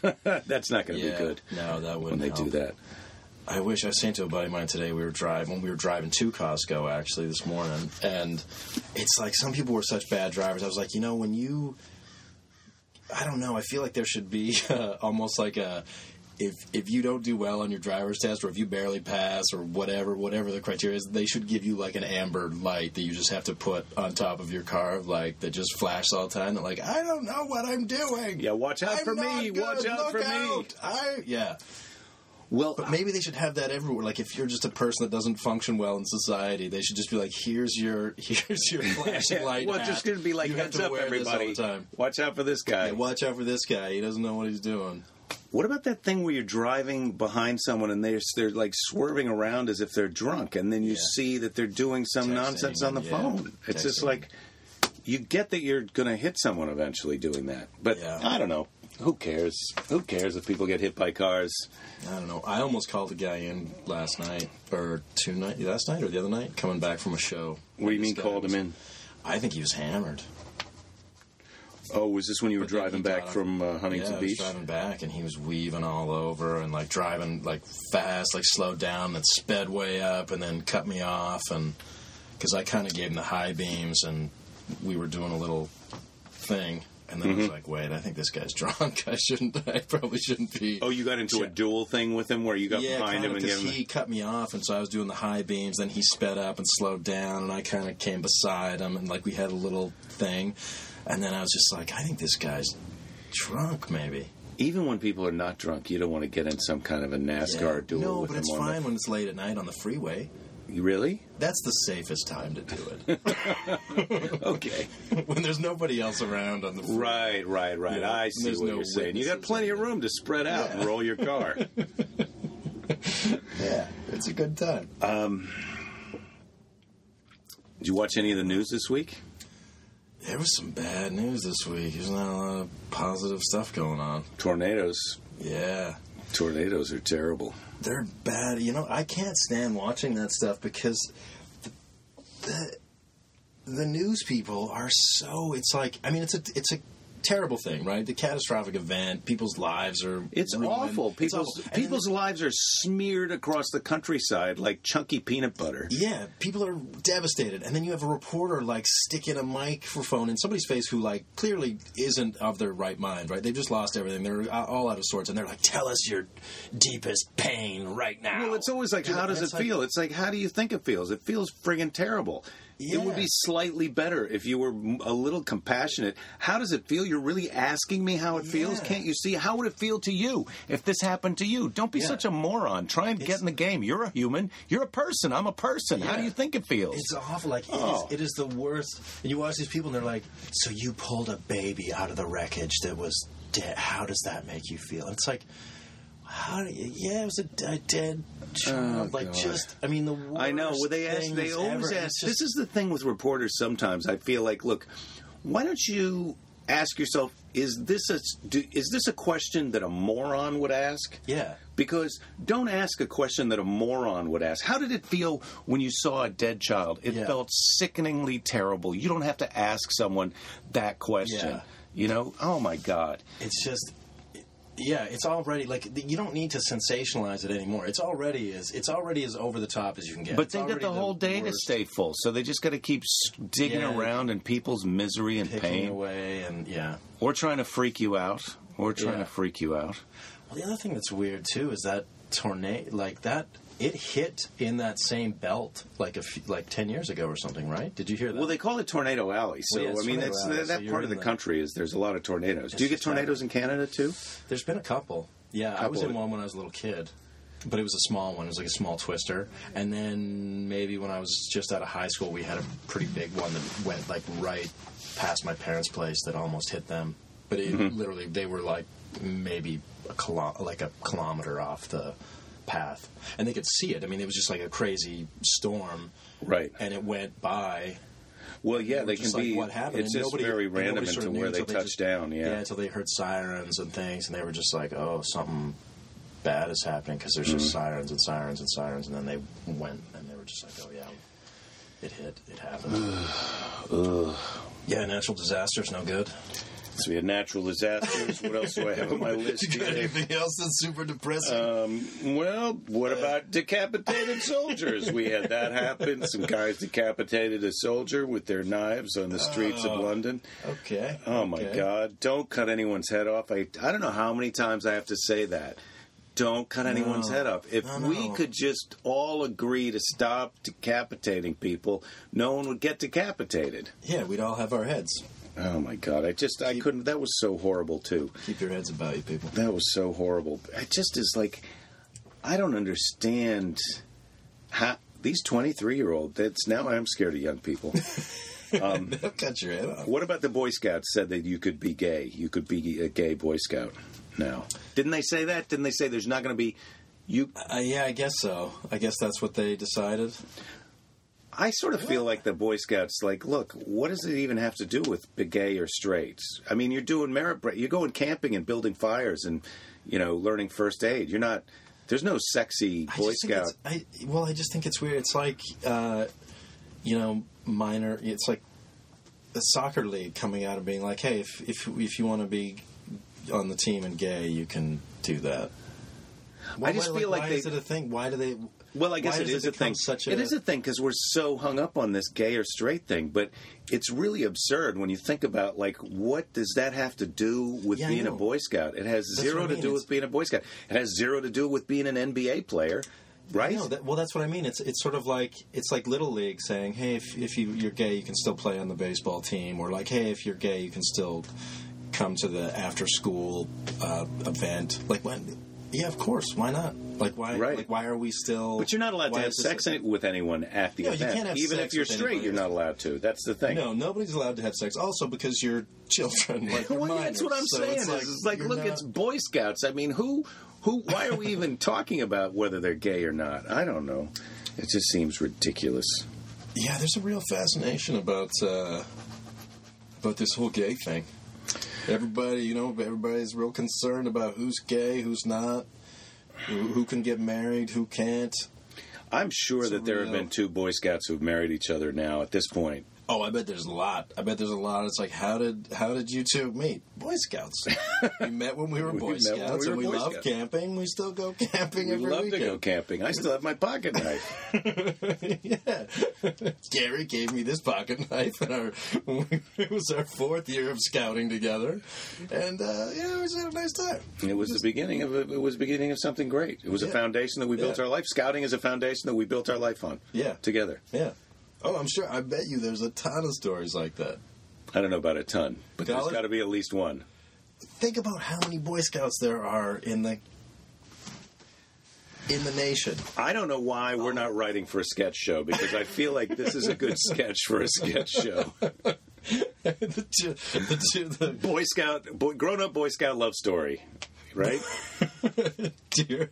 <laughs> That's not going to Yeah, be good no, that wouldn't When they help. do that. I wish I was saying to a buddy of mine today. We were driving when we were driving to Costco actually this morning, and it's like some people were such bad drivers. I was like, you know, when you, I don't know. I feel like there should be uh, <laughs> almost like a. If, if you don't do well on your driver's test, or if you barely pass, or whatever whatever the criteria is, they should give you like an amber light that you just have to put on top of your car, like that just flashes all the time. That like I don't know what I'm doing. Yeah, watch out I'm for me. good. Watch out Look for me. out. I yeah. Well, But maybe they should have that everywhere. Like if you're just a person that doesn't function well in society, they should just be like, "Here's your <laughs> here's your <laughs> flashing light." well, it's just going to be like you heads up, everybody. all the time. Watch out for this guy. Yeah, watch out for this guy. He doesn't know what he's doing. What about that thing where you're driving behind someone and they're they're like swerving around as if they're drunk, and then you Yeah. see that they're doing some Texting nonsense on the yeah, phone? It's just like you get that you're going to hit someone eventually doing that, but Yeah. I don't know. Who cares? Who cares if people get hit by cars? I don't know. I almost called a guy in last night or two night last night or the other night coming back from a show. What do you mean called him in? I think he was hammered. Oh, was this when you were driving back from uh, Huntington yeah, I was driving back, and he was weaving all over and like driving like fast, like slowed down, then sped way up, and then cut me off, and because I kind of gave him the high beams, and we were doing a little thing, And then I was like, wait, I think this guy's <laughs> drunk. I shouldn't. I probably shouldn't be. Oh, you got into a Yeah. duel thing with him where you got yeah, behind him and gave him. he cut me off, and so I was doing the high beams. Then he sped up and slowed down, and I kind of came beside him, and like we had a little thing. And then I was just like, I think this guy's drunk, maybe. Even when people are not drunk, you don't want to get in some kind of a NASCAR Yeah. duel No, but it's fine when it's late at night on the freeway. the. Really? That's the safest time to do it. <laughs> <laughs> Okay. when there's nobody else around on the freeway. Right, right, right. Yeah, I see what no you're saying. You got plenty of room to spread out and roll your car. <laughs> Yeah, it's a good time. Um, did you watch any of the news this week? There was some bad news this week. There's not a lot of positive stuff going on. Tornadoes. Yeah. Tornadoes are terrible. they're bad. You know, I can't stand watching that stuff because the the, the news people are so. It's like I mean, it's a it's a terrible thing, right? The catastrophic event, people's lives are. It's ruined. awful. It's People's awful. And then people's lives are smeared across the countryside like chunky peanut butter. Yeah, people are devastated, and then you have a reporter like sticking a microphone in somebody's face who like clearly isn't of their right mind. Right? They've just lost everything. They're uh, all out of sorts, and they're like, "Tell us your deepest pain right now." Well, it's always like, how does it's it like- feel? It's like, how do you think it feels? It feels friggin' terrible. It would be slightly better if you were a little compassionate. How does it feel? You're really asking me how it feels? Can't you see? How would it feel to you if this happened to you? Don't be Yeah. such a moron. Try and get in the game. You're a human. You're a person. I'm a person. How do you think it feels? It's awful. Like Oh. is, it is the worst. And you watch these people, and they're like, "So you pulled a baby out of the wreckage that was dead. How does that make you feel?" And it's like, "How? Do you, yeah, it was a, a dead child. Oh, like God. just. I mean, the worst I know. Well, they ask. They always ever. ask. It's This is the thing with reporters. Sometimes I feel like, look, why don't you ask yourself: Is this a do, is this a question that a moron would ask? yeah. Because don't ask a question that a moron would ask. How did it feel when you saw a dead child? It Yeah. felt sickeningly terrible. You don't have to ask someone that question. Yeah. You know? Oh my God. It's just. Yeah, it's already like you don't need to sensationalize it anymore. It's already as it's already as over the top as you can get. But It's they got already the whole day to stay full, so they just got to keep digging Yeah. around in people's misery and pain, away, and yeah. or trying to freak you out, or trying Yeah. to freak you out. Well, the other thing that's weird too is that tornado, like that, it hit in that same belt like a few, like ten years ago or something, right? Did you hear that? Well, they call it Tornado Alley, so Well, yeah, I mean, that's Alley, that, so that part of the the- country is there's a lot of tornadoes. Do you get tornadoes in Canada too? There's been a couple. Yeah, I was in one when I was a little kid, but it was a small one. It was like a small twister. And then maybe when I was just out of high school, we had a pretty big one that went like right past my parents' place that almost hit them. But it Mm-hmm. literally, they were like maybe a kilo- like a kilometer off the path, and they could see it. I mean, it was just like a crazy storm, Right. and it went by. Well, yeah, they can like, be. what happened? It's And just nobody- very random nobody sort of where they until just- down. Yeah. yeah, until they heard sirens and things, and they were just like, "Oh, something bad is happening," because there's Mm-hmm. just sirens and sirens and sirens, and then they went and they were just like, "Oh yeah, it hit, it happened." <sighs> yeah, natural disasters no good. So we had natural disasters. what else do I have on my <laughs> list? You got here? anything else that's super depressing? Um, well, what about decapitated soldiers? We had that happen. Some guys decapitated a soldier with their knives on the streets of London. okay. Oh my. God! Don't cut anyone's head off. I I don't know how many times I have to say that. Don't cut anyone's No. head off. If No, we could just all agree to stop decapitating people, no one would get decapitated. Yeah, we'd all have our heads. Oh my God! I just I couldn't. That was so horrible too. Keep your heads about you, people. That was so horrible. It just is like I don't understand how these twenty three year old. That's now I'm scared of young people. <laughs> They'll cut your head off. What about the Boy Scouts said that you could be gay? You could be a gay Boy Scout now. Didn't they say that? Didn't they say there's not going to be you? Uh, yeah, I guess so. I guess that's what they decided. I sort of feel like the Boy Scouts. Like, look, what does it even have to do with gay or straight? I mean, you're doing merit. break- You're going camping and building fires and you know learning first aid. You're not. There's no sexy Boy Scout. I, well, I just think it's weird. It's like, uh, you know, minor. It's like a soccer league coming out and being like, "Hey, if if if you want to be on the team and gay, you can do that." I just feel like why they- is it a thing? Why do they? Well, I guess it is, it a thing. Such a, It is a thing because we're so hung up on this gay or straight thing, but it's really absurd when you think about like what does that have to do with Yeah, being a. Boy Scout? It has That's zero I to do it's- with being a Boy Scout. It has zero to do with being an NBA player, right? That, well, that's what I mean. It's it's sort of like it's like little league saying, "Hey, if if you, you're gay, you can still play on the baseball team," or like, "Hey, if you're gay, you can still come to the after school uh, event." Like, when? Yeah, of course. Why not? Like, why? Right. Like, why are we still? but you're not allowed to have sex with anyone at the No, you event. can't have Even sex if you're straight, anybody. you're not allowed to. That's the thing. No, nobody's allowed to have sex. Also, because you're children. <laughs> Like, well, minors. that's what I'm So saying. It's like, it's like look, not- it's Boy Scouts. I mean, who, who? Why are we even talking about whether they're gay or not? I don't know. It just seems ridiculous. Yeah, there's a real fascination about uh, about this whole gay thing. Everybody, you know, everybody's real concerned about who's gay, who's not, who, who can get married, who can't. I'm sure It's that there have been two Boy Scouts who've married each other now at this point. Oh, I bet there's a lot. I bet there's a lot. It's like, how did how did you two meet? Boy Scouts. we met when we <laughs> were We Boy we Scouts, were and we love Scouts. camping. We still go <laughs> camping We every love weekend. to go camping. I still have my pocket <laughs> knife. yeah. Gary gave me this pocket knife, and our it was our fourth year of scouting together, and uh, yeah, it was a nice time. It was the beginning of a, it was beginning of something great. It was a foundation that we built Yeah. our life. Scouting is a foundation that we built our life on. Yeah. together. Yeah. Oh, I'm sure. I bet you there's a ton of stories like that. I don't know about a ton, but there's got to be at least one. Think about how many Boy Scouts there are in the in the nation. I don't know why we're not writing for a sketch show because I feel like this is a good <laughs> sketch for a sketch show. the two, the two, the Boy Scout, boy, grown up Boy Scout love story, right? <laughs> dear,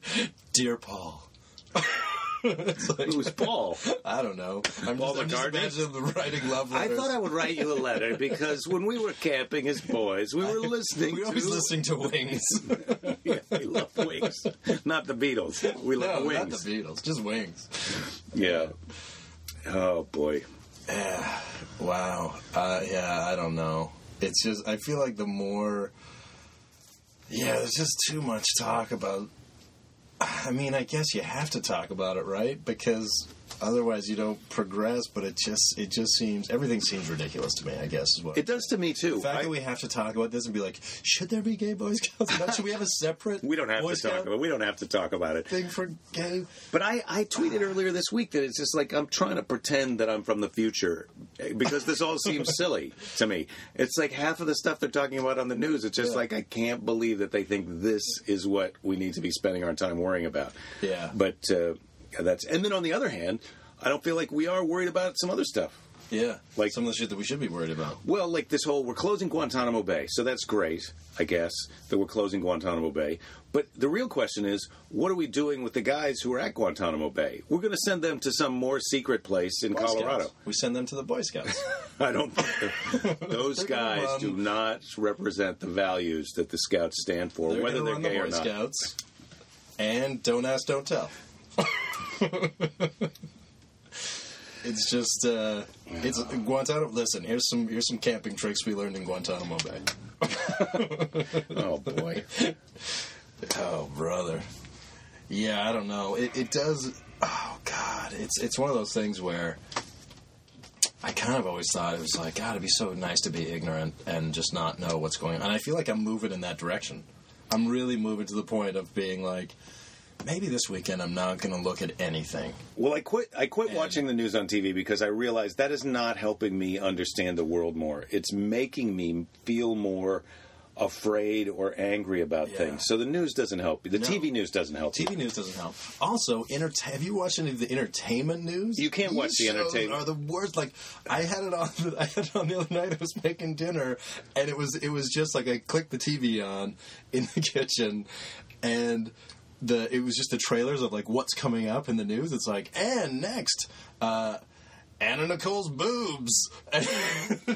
dear Paul. <laughs> <laughs> it's like, Who's Paul? I don't know. I'm Paul just, I'm just McCartney? imagining them writing love I thought I would write you a letter because when we were camping as boys, we were listening we were to. always listening to Wings. <laughs> yeah, we love Wings, not the Beatles. We no, love not the Beatles, just Wings. Yeah. Oh boy. Yeah. <sighs> Wow. Uh, yeah, I don't know. It's just I feel like the more Yeah, there's just too much talk about I mean, I guess you have to talk about it, right? Because otherwise you don't progress, but it just it just seems everything seems ridiculous to me, I guess is what It does to me too. the fact I- that we have to talk about this and be like, should there be gay boy scouts? Now, <laughs> should we have a separate we don't have Boy to talk about. We don't have to talk about it. thing for gay? But I, I tweeted earlier this week that it's just like I'm trying to pretend that I'm from the future because this all seems <laughs> silly to me. It's like half of the stuff they're talking about on the news. It's just Yeah. like I can't believe that they think this is what we need to be spending our time worrying about. Yeah. But uh, that's and then on the other hand, I don't feel like we are worried about some other stuff. Yeah. Like- some of the shit that we should be worried about. Well, like this whole we're closing Guantanamo Bay, so that's great, I guess, that we're closing Guantanamo Bay. But the real question is, what are we doing with the guys who are at Guantanamo Bay? We're going to send them to some more secret place in Boy Colorado. Scouts. We send them to the Boy Scouts. <laughs> I don't think <laughs> those guys run- do not represent the values that the Scouts stand for, They're whether they're run gay the or Boy not. Scouts. And don't ask, don't tell. <laughs> <laughs> it's just uh, it's Guantanamo. Listen, here's some here's some camping tricks we learned in Guantanamo Bay. <laughs> Oh boy, Oh, brother. Yeah, I don't know. It, it does. Oh God, it's it's one of those things where I kind of always thought it was like, God, it'd be so nice to be ignorant and just not know what's going on. And I feel like I'm moving in that direction. I'm really moving to the point of being like, maybe this weekend I'm not going to look at anything. Well, I quit. I quit And- watching the news on TV because I realized that is not helping me understand the world more. It's making me feel more afraid or angry about Yeah. things. So the news doesn't help. The No. TV news doesn't help. TV news doesn't help. Also, enter- have you watched any of the entertainment news? You can't watch the These entertainment- Are the worst. Like I had it on. <laughs> I had it on the other night. I was making dinner, and it was it was just like I clicked the TV on in the <laughs> kitchen, and the it was just the trailers of like what's coming up in the news. It's like and next. uh Anna Nicole's boobs. <laughs> And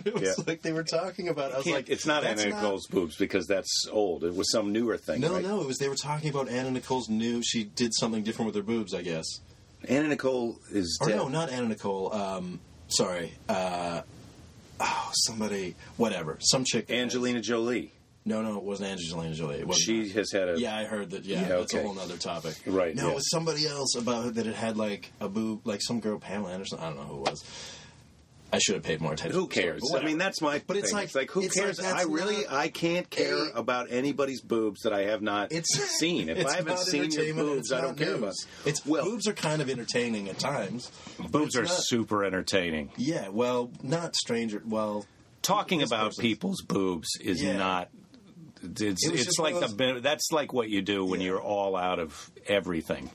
it was Yeah. like they were talking about. I was like, it's not that's Anna Nicole's boobs because that's old. It was some newer thing. No, right? no, it was they were talking about Anna Nicole's new. She did something different with her boobs, I guess. Anna Nicole is Or dead. no, not Anna Nicole. Um, sorry. Uh, oh, somebody. Whatever. Some chick. Angelina Jolie. No, no, it wasn't Angelina Jolie. It wasn't She has had a. Yeah, I heard that. Yeah, Yeah, that's a whole other topic. Right, No, yeah. it was somebody else about that. It had like a boob, like some girl, Pamela Anderson. I don't know who it was. I should have paid more attention. Who to the story, cares? but I mean, that's my. But it's thing. like- it's like who it's cares? that's I really, I can't care a- about anybody's boobs that I have not It's <laughs> seen. If I haven't seen your boobs, I don't care about. It's well, boobs are kind of entertaining at times. boobs are not- super entertaining. Yeah, well, not stranger. Well, Talking about person's- people's boobs is Yeah. not. It's, It it's like one the that's like what you do when Yeah. you're all out of everything.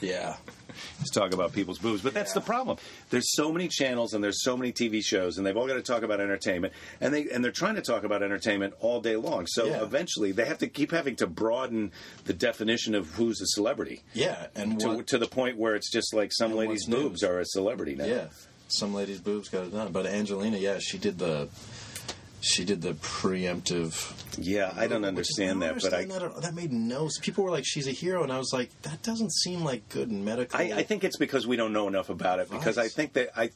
yeah, <laughs> Just talk about people's boobs, but that's the problem. There's so many channels and there's so many TV shows, and they've all got to talk about entertainment, and they and they're trying to talk about entertainment all day long. So Yeah. eventually, they have to keep having to broaden the definition of who's a celebrity yeah, and to, what, to the point where it's just like some lady's boobs are a celebrity now. yeah, some ladies' boobs got it done. But Angelina, yeah, she did the she did the preemptive. Yeah, I don't understand I that, don't but I. that, that made no. People were like, "She's a hero," and I was like, "That doesn't seem like good medical." I, I think it's because we don't know enough about it. Because I think that I,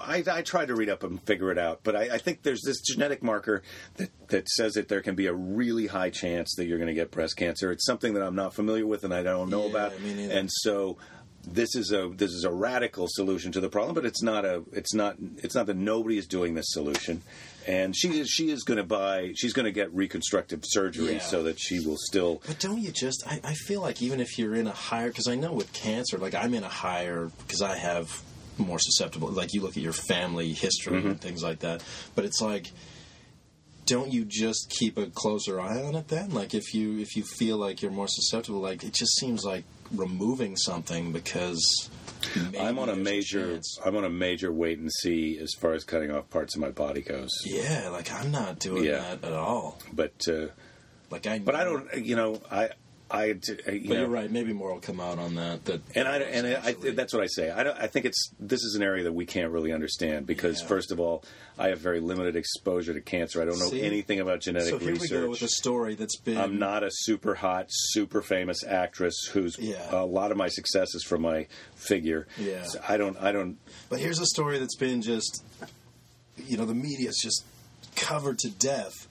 I, I tried to read up and figure it out, but I, I think there's this genetic marker that, that says that there can be a really high chance that you're going to get breast cancer. It's something that I'm not familiar with and I don't know Yeah, about, and so. This is a this is a radical solution to the problem, but it's not a it's not it's not that nobody is doing this solution, and she is she is going to buy she's going to get reconstructive surgery Yeah. so that she will still But don't you just? I, I feel like even if you're in a higher, because I know with cancer, like I'm in a higher because I have more susceptible. Like you look at your family history Mm-hmm. and things like that. But it's like, don't you just keep a closer eye on it then? Like if you if you feel like you're more susceptible, like it just seems like removing something because. I'm on a major chance. I'm on a major wait and see as far as cutting off parts of my body goes. Yeah, like I'm not doing Yeah. that at all. But uh, Like I. but I don't you know I I uh, you But know, you're right. Maybe more will come out on that. That And I and I, actually- that's what I say. I don't. I think it's this is an area that we can't really understand because Yeah. first of all, I have very limited exposure to cancer. I don't know See? anything about genetic So here research. we go with a story that's been. I'm not a super hot, super famous actress who's Yeah. a lot of my success is from my figure. Yeah. So I don't. I don't. But here's a story that's been just, you know, the media's just covered to death,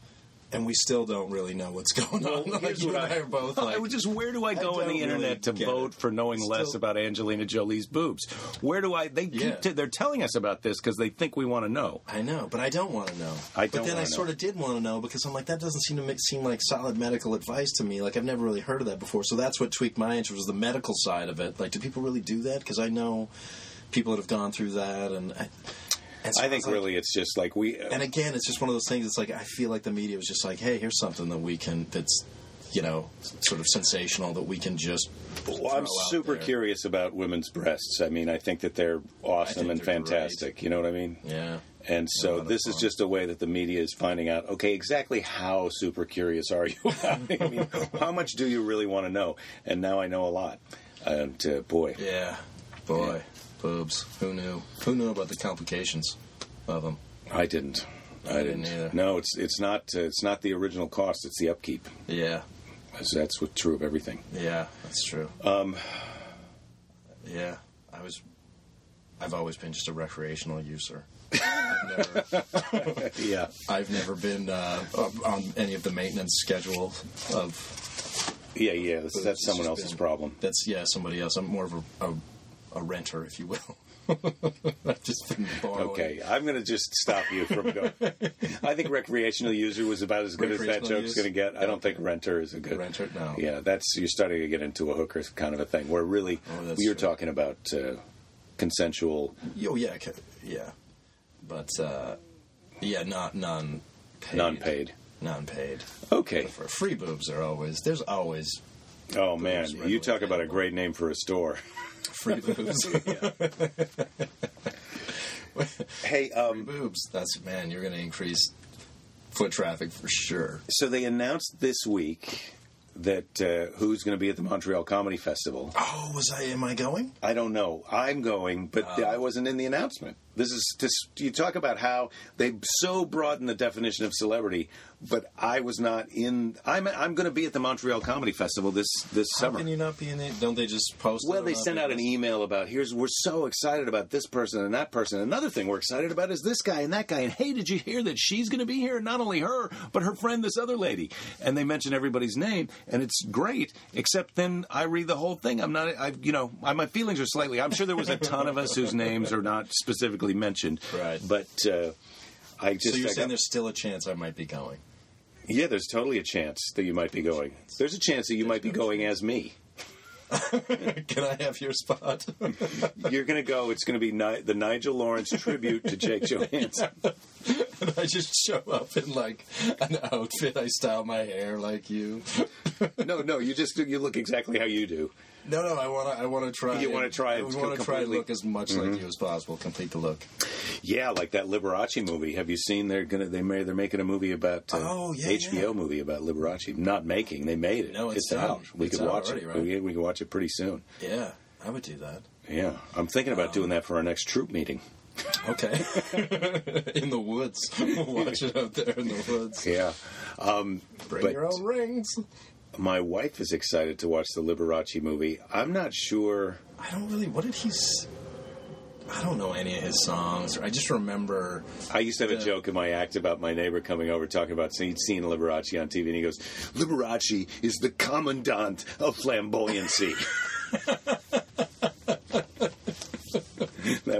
and we still don't really know what's <laughs> going on. like you and I are both I like, would just where do I I go on the internet really to vote it. for knowing Still- less about Angelina Jolie's boobs? Where do I? They keep Yeah. t- they're telling us about this because they think we want to know. I know, but I don't want to know. I but then I know. sort of did want to know because I'm like, that doesn't seem to make, seem like solid medical advice to me. Like I've never really heard of that before. So that's what tweaked my interest was the medical side of it. Like, do people really do that? Because I know people that have gone through that, and I, and so I think like- really it's just like we. and again, it's just one of those things. It's like I feel like the media was just like, "Hey, here's something that we can that's, you know, sort of sensational that we can just." Well, I'm super there." curious about women's breasts. I mean, I think that they're awesome and they're fantastic. You know what I mean? Yeah, And so of this is just a way that the media is finding out. Okay, exactly how super curious are you <laughs> about it? I mean, how much do you really want to know? And now I know a lot. And uh, boy, yeah, boy, boobs. Who knew? Who knew about the complications of them? I didn't. I, I didn't didn't. either. No, it's it's not uh, it's not the original cost. It's the upkeep. Yeah, That's, that's what's true of everything. yeah, that's true. Um, Yeah, I was. I've always been just a recreational user. I've never, <laughs> yeah. I've never been uh, on any of the maintenance schedule of Yeah, yeah. That's, that's someone else's been- problem. That's yeah, somebody else. I'm more of a a, a renter, if you will. <laughs> I've just been borrowing. Okay, I'm going to just stop you from going. I think recreational user was about as good as that joke's going to get. I don't think renter is a good Renter? No. Yeah, that's you're starting to get into a hooker kind of a thing where really Oh, that's you're true. talking about uh, consensual. Oh yeah, yeah, but uh, yeah, not non paid. Non-paid. Non-paid. Okay. For free boobs are always there's always Oh man, you talk about a great name for a store. <laughs> free boobs. <laughs> Hey, free um, boobs. That's man, you're going to increase foot traffic for sure. so they announced this week that uh, who's going to be at the Montreal Comedy Festival. Oh, was I? Am I going? I don't know. I'm going, but Oh. I wasn't in the announcement. This is just you talk about how they so broaden the definition of celebrity, but I was not in. I'm I'm going to be at the Montreal Comedy Festival this this How summer. can you not be in it? Don't they just post? Well, they sent out an email about here's we're so excited about this person and that person. Another thing we're excited about is this guy and that guy. And hey, did you hear that she's going to be here? Not only her, but her friend, this other lady. And they mention everybody's name, and it's great. Except then I read the whole thing. I'm not. I you know I, my feelings are slightly. I'm sure there was a ton of us whose names are not specifically mentioned. Right. But uh, I just. So you're I saying got- there's still a chance I might be going? yeah, there's totally a chance that you might be going. There's a chance that you might be going as me. <laughs> Can I have your spot? <laughs> You're going to go. It's going to be Ni- the Nigel Lawrence tribute to Jake <laughs> Johannsen. and I just show up in like an outfit. I style my hair like you. No, no, you just you look exactly how you do. No, no, I want to. I want to try. You wanna try I want to try and look as much like you as possible. Complete the look. Yeah, like that Liberace movie. Have you seen? They're gonna they made they're making a movie about uh, Oh, yeah, HBO yeah. movie about Liberace. Not making, they made it. No, it's done. out. We It's could out watch already, it. right? We, we can watch it pretty soon. Yeah, I would do that. Yeah, I'm thinking about doing that for our next troop meeting. Okay. <laughs> in the woods. <laughs> We'll watch it out there in the woods. Yeah, um, Bring but your own rings. My wife is excited to watch the Liberace movie. I'm not sure. I don't really. What did he? s- I don't know any of his songs. I just remember. I used to have a joke in my act about my neighbor coming over talking about he'd seen Liberace on TV, and he goes, "Liberace is the commandant of flamboyancy." <laughs>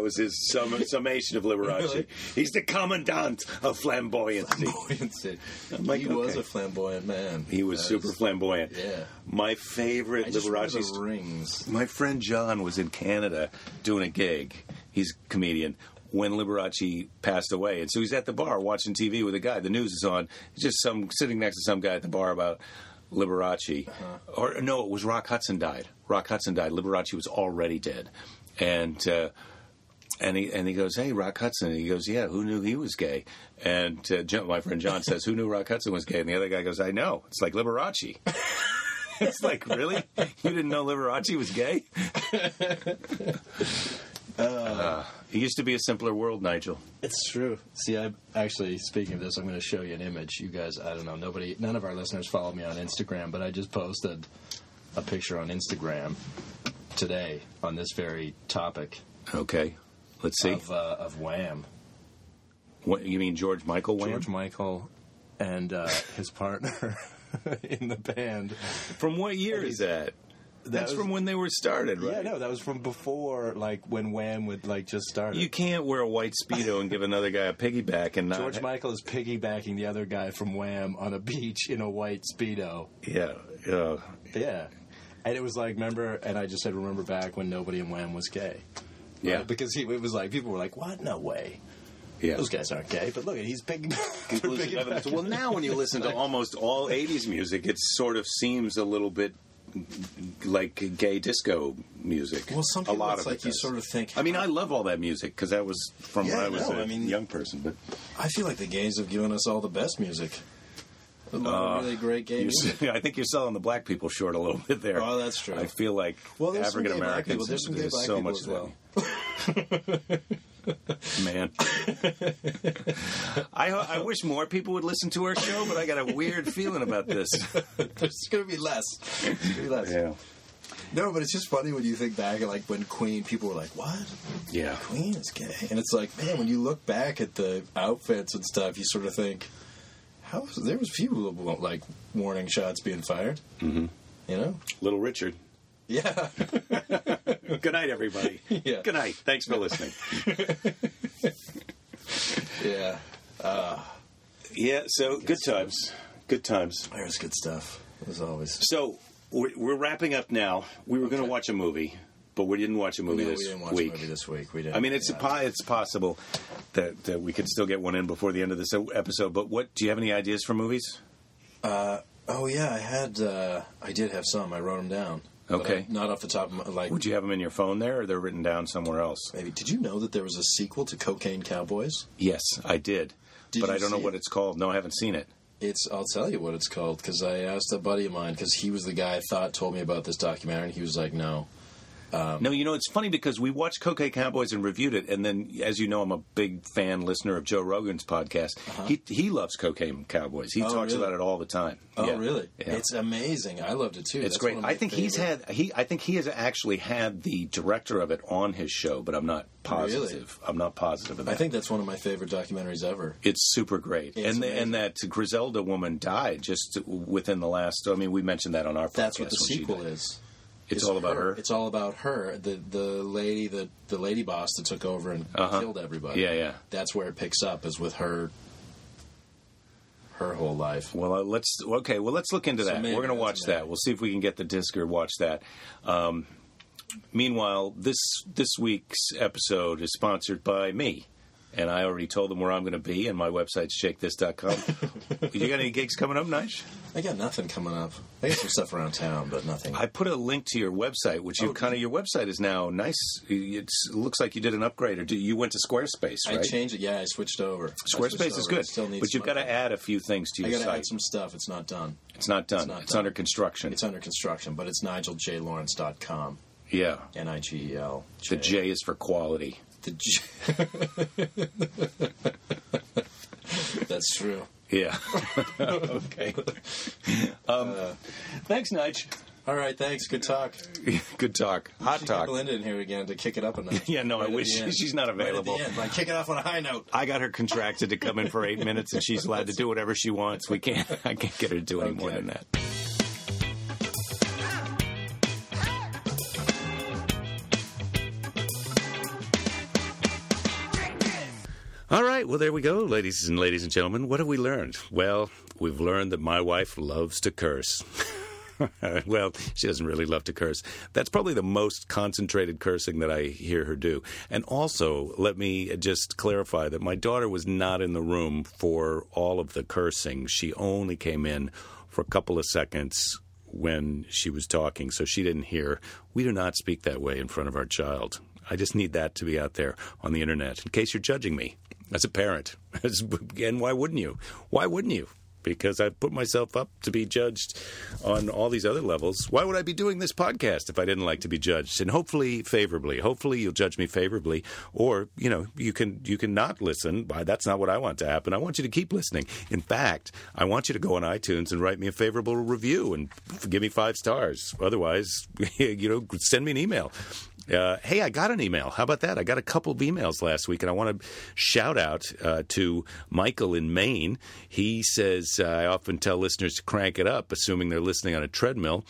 was his sum- summation of Liberace. Really? He's the commandant of flamboyancy. Flamboyancy. like, he was a flamboyant man. He was That super is- flamboyant. Yeah. My favorite I just remember Liberace's the rings. my friend John was in Canada doing a gig. He's a comedian. When Liberace passed away, and so he's at the bar watching TV with a guy. The news is on. He's just some sitting next to some guy at the bar about Liberace, or no, it was Rock Hudson died. Rock Hudson died. Liberace was already dead, and uh, and he and he goes, "Hey, Rock Hudson." And he goes, "Yeah, who knew he was gay?" And uh, John, my friend John says, "Who knew Rock Hudson was gay?" And the other guy goes, "I know. It's like Liberace." <laughs> it's like, really? You didn't know Liberace was gay? <laughs> Uh, it used to be a simpler world, Nigel. It's true. See, I'm actually speaking of this, I'm going to show you an image. You guys, I don't know, nobody, none of our listeners follow me on Instagram, but I just posted a picture on Instagram today on this very topic Okay, let's see. of uh, of Wham. What, you mean George Michael Wham? George Michael and uh, his partner <laughs> in the band. From what year is that? That's was- from when they were started, right? Yeah, no, that was from before, like when Wham would like just start. You can't wear a white speedo and give another guy a piggyback and not. George Michael is piggybacking the other guy from Wham on a beach in a white speedo. Yeah, uh, Yeah. And it was like, remember, and I just said, remember back when nobody in Wham was gay. Yeah, Right? Because he, it was like, people were like, what? No way. yeah. Those guys aren't gay. But look, he's. Conclusive evidence. Well, now when you listen to <laughs> almost all '80s music, it sort of seems a little bit like gay disco music. Well, some a lot it's of like it you does. sort of think. I mean, I love all that music because that was from when I was no, a I mean- young person. But I feel like the gays have given us all the best music. A lot of really great gay music. <laughs> I think you're selling the black people short a little bit there. Oh, that's true. I feel like Well, there's some African gay black people. Americans. There's some gay black so people much as well. Man. I I wish more people would listen to our show, but I got a weird feeling about this. There's going to be less. There's going to be less. Yeah, No, but it's just funny when you think back like when Queen, people were like, "What? yeah. Queen is gay?" And it's like, man, when you look back at the outfits and stuff, you sort of think, "How?" There was few like warning shots being fired. Mm-hmm. You know? Little Richard. Yeah. <laughs> Good night, everybody. Yeah. Good night. Thanks for listening. <laughs> yeah. Yeah. So good times. Good times. There's good stuff as always. So we're, we're wrapping up now. We were going to watch a movie, but we didn't watch a movie No, this we didn't watch week. a movie this week. We didn't. I mean, it's a po- it's possible that, that we could still get one in before the end of this episode. But what do you have any ideas for movies? Oh yeah, I had. Uh, I did have some. I wrote them down. Okay. Not off the top of my like. Would you have them in your phone there, or they're written down somewhere else? Maybe. Did you know that there was a sequel to Cocaine Cowboys? Yes, I did, Did but I don't know see what it's called. No, I haven't seen it. It's. I'll tell you what it's called because I asked a buddy of mine because he was the guy I thought told me about this documentary. and He was like, "No," no, you know it's funny because we watched Cocaine Cowboys and reviewed it, and then, as you know, I'm a big fan listener of Joe Rogan's podcast. He he loves Cocaine Cowboys. He Uh-huh. Oh, talks really? about it all the time. Oh, Yeah. really? Yeah. It's amazing. I loved it too. It's That's great. one of my I think he's had he. I think he has actually had the director of it on his show, but I'm not positive. I'm not positive that. I think that's one of my favorite documentaries ever. it's super great, It's and the, and that Griselda woman died just within the last. I mean, we mentioned that on our. Podcast. That's what the sequel is. It's all about her. It's all about her. The the lady the the lady boss that took over and Uh-huh. killed everybody. Yeah, yeah. That's where it picks up is with her her whole life. Well, uh, let's okay. Well, let's look into that. maybe We're going to that's watch maybe. that. We'll see if we can get the disc or watch that. Um, meanwhile, this this week's episode is sponsored by me, and I already told them where I'm going to be, and my website's jakethis.com. <laughs> you got any gigs coming up, Nice? I got nothing coming up. I got some stuff around town, but nothing. I put a link to your website, which you Oh, kind of your website is now nice. It looks like you did an upgrade, or do, you went to Squarespace, I changed it. Yeah, I switched over. I switched Squarespace is over. good, but you've got to add a few things to I your got to site. add some stuff. It's not done. it's not done. It's not it's done. under construction. It's under construction, but it's nigeljlawrence.com. yeah. N I G E L. The J is for quality. The J. <laughs> That's true. Yeah. <laughs> okay. <laughs> Um, thanks, Nige. All right, thanks. Good talk. Good talk. Hot Should talk. Linda in here again to kick it up a notch. Yeah, no, I Right at wish she's not Right at the available. end, like kick it off on a high note. I got her contracted to come in for eight minutes, and she's allowed to do whatever she wants. We can't. I can't get her to do any more than that. All right, well, there we go, ladies and ladies and gentlemen. What have we learned? Well, we've learned that my wife loves to curse. <laughs> well, she doesn't really love to curse. That's probably the most concentrated cursing that I hear her do. And also, let me just clarify that my daughter was not in the room for all of the cursing. She only came in for a couple of seconds when she was talking, so she didn't hear. We do not speak that way in front of our child. I just need that to be out there on the internet in case you're judging me as a parent. <laughs> and why wouldn't you? Why wouldn't you? Because I've put myself up to be judged on all these other levels. Why would I be doing this podcast if I didn't like to be judged? And hopefully favorably. Hopefully you'll judge me favorably, or you know you can you can not listen. That's not what I want to happen. I want you to keep listening. In fact, I want you to go on iTunes and write me a favorable review and give me five stars. Otherwise, <laughs> you know, send me an email. Uh, hey, I got an email. How about that? I got a couple of emails last week, and I want to shout out uh, to Michael in Maine. He says, uh, I often tell listeners to crank it up, assuming they're listening on a treadmill.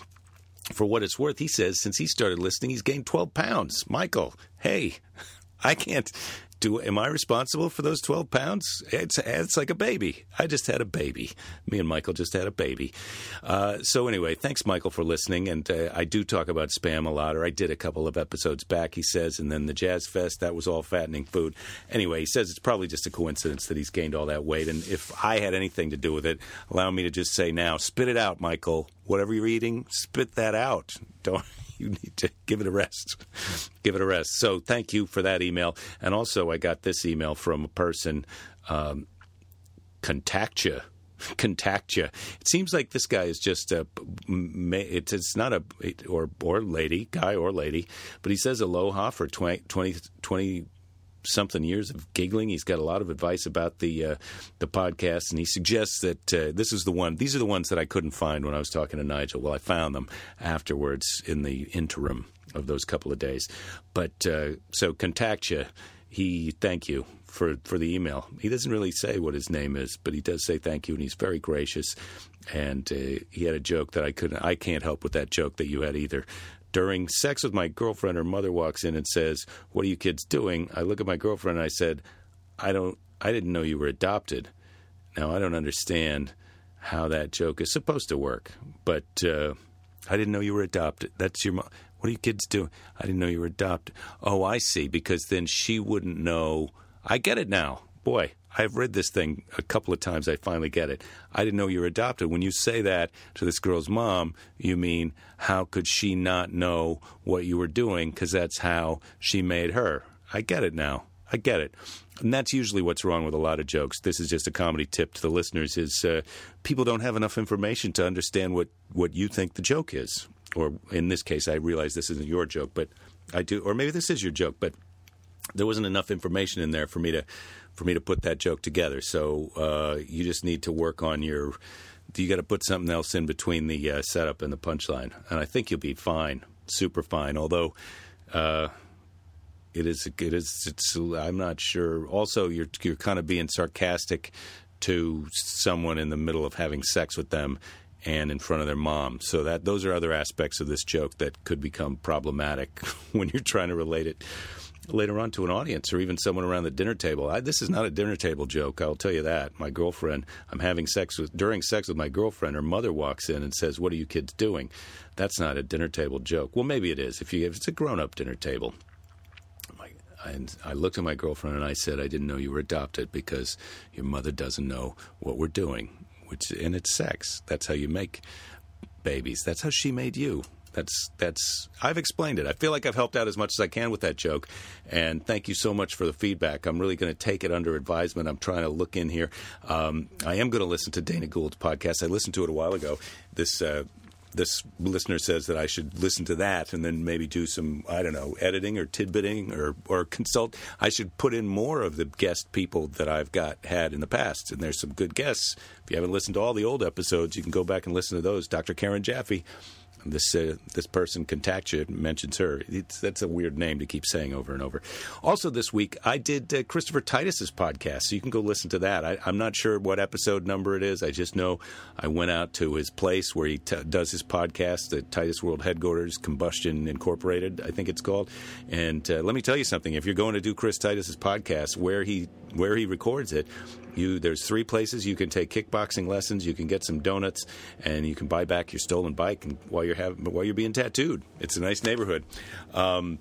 For what it's worth, he says, since he started listening, he's gained 12 pounds. Michael, hey, <laughs> I can't. Do, am I responsible for those 12 pounds? It's, it's like a baby. I just had a baby. Me and Michael just had a baby. Uh, so, anyway, thanks, Michael, for listening. And uh, I do talk about spam a lot, or I did a couple of episodes back, he says. And then the Jazz Fest, that was all fattening food. Anyway, he says it's probably just a coincidence that he's gained all that weight. And if I had anything to do with it, allow me to just say now spit it out, Michael. Whatever you're eating, spit that out. Don't. <laughs> You need to give it a rest. give it a rest. So, thank you for that email. And also, I got this email from a person, um, contact you. Contact you. It seems like this guy is just a. It's it's not a or or lady, guy or lady, but he says aloha for 20, 20, 20 something years of giggling. He's got a lot of advice about the uh, the podcast, and he suggests that uh, this is the one. These are the ones that I couldn't find when I was talking to Nigel. Well, I found them afterwards in the interim of those couple of days. But uh, so contact you. He thank you for for the email. He doesn't really say what his name is, but he does say thank you, and he's very gracious. And uh, he had a joke that I couldn't. I can't help with that joke that you had either. During sex with my girlfriend, her mother walks in and says, "What are you kids doing?" I look at my girlfriend and I said, "I don't. I didn't know you were adopted." Now I don't understand how that joke is supposed to work, but uh, I didn't know you were adopted. That's your mom. What are you kids doing? I didn't know you were adopted. Oh, I see. Because then she wouldn't know. I get it now. Boy, I've read this thing a couple of times. I finally get it. I didn't know you were adopted. When you say that to this girl's mom, you mean how could she not know what you were doing? Because that's how she made her. I get it now. I get it. And that's usually what's wrong with a lot of jokes. This is just a comedy tip to the listeners: is uh, people don't have enough information to understand what what you think the joke is, or in this case, I realize this isn't your joke, but I do, or maybe this is your joke, but there wasn't enough information in there for me to for me to put that joke together. So uh, you just need to work on your. You got to put something else in between the uh, setup and the punchline, and I think you'll be fine, super fine. Although. Uh, it is. It is. It's. I'm not sure. Also, you're you're kind of being sarcastic to someone in the middle of having sex with them and in front of their mom. So that those are other aspects of this joke that could become problematic <laughs> when you're trying to relate it later on to an audience or even someone around the dinner table. I, this is not a dinner table joke. I'll tell you that. My girlfriend, I'm having sex with during sex with my girlfriend. Her mother walks in and says, "What are you kids doing?" That's not a dinner table joke. Well, maybe it is if you if it's a grown up dinner table. And I looked at my girlfriend and I said, I didn't know you were adopted because your mother doesn't know what we're doing which and it's sex. That's how you make babies. That's how she made you. That's that's I've explained it. I feel like I've helped out as much as I can with that joke, and thank you so much for the feedback. I'm really going to take it under advisement. I'm trying to look in here. Um, I am going to listen to Dana Gould's podcast. I listened to it a while ago. This uh, this listener says that I should listen to that and then maybe do some I don't know editing or tidbitting or or consult. I should put in more of the guest people that I've got had in the past, and there's some good guests. If you haven't listened to all the old episodes, you can go back and listen to those. Dr. Karen Jaffe this uh, this person Contact mentions her. It's, that's a weird name to keep saying over and over. Also, this week I did uh, Christopher Titus's podcast, so you can go listen to that. I, am not sure what episode number it is. I just know I went out to his place where he t- does his podcast the Titus World Headquarters, Combustion Incorporated, I think it's called. And uh, let me tell you something: if you're going to do Chris Titus's podcast, where he where he records it, you there's three places you can take kickboxing lessons. You can get some donuts, and you can buy back your stolen bike and while you're having while you're being tattooed. It's a nice neighborhood. Um,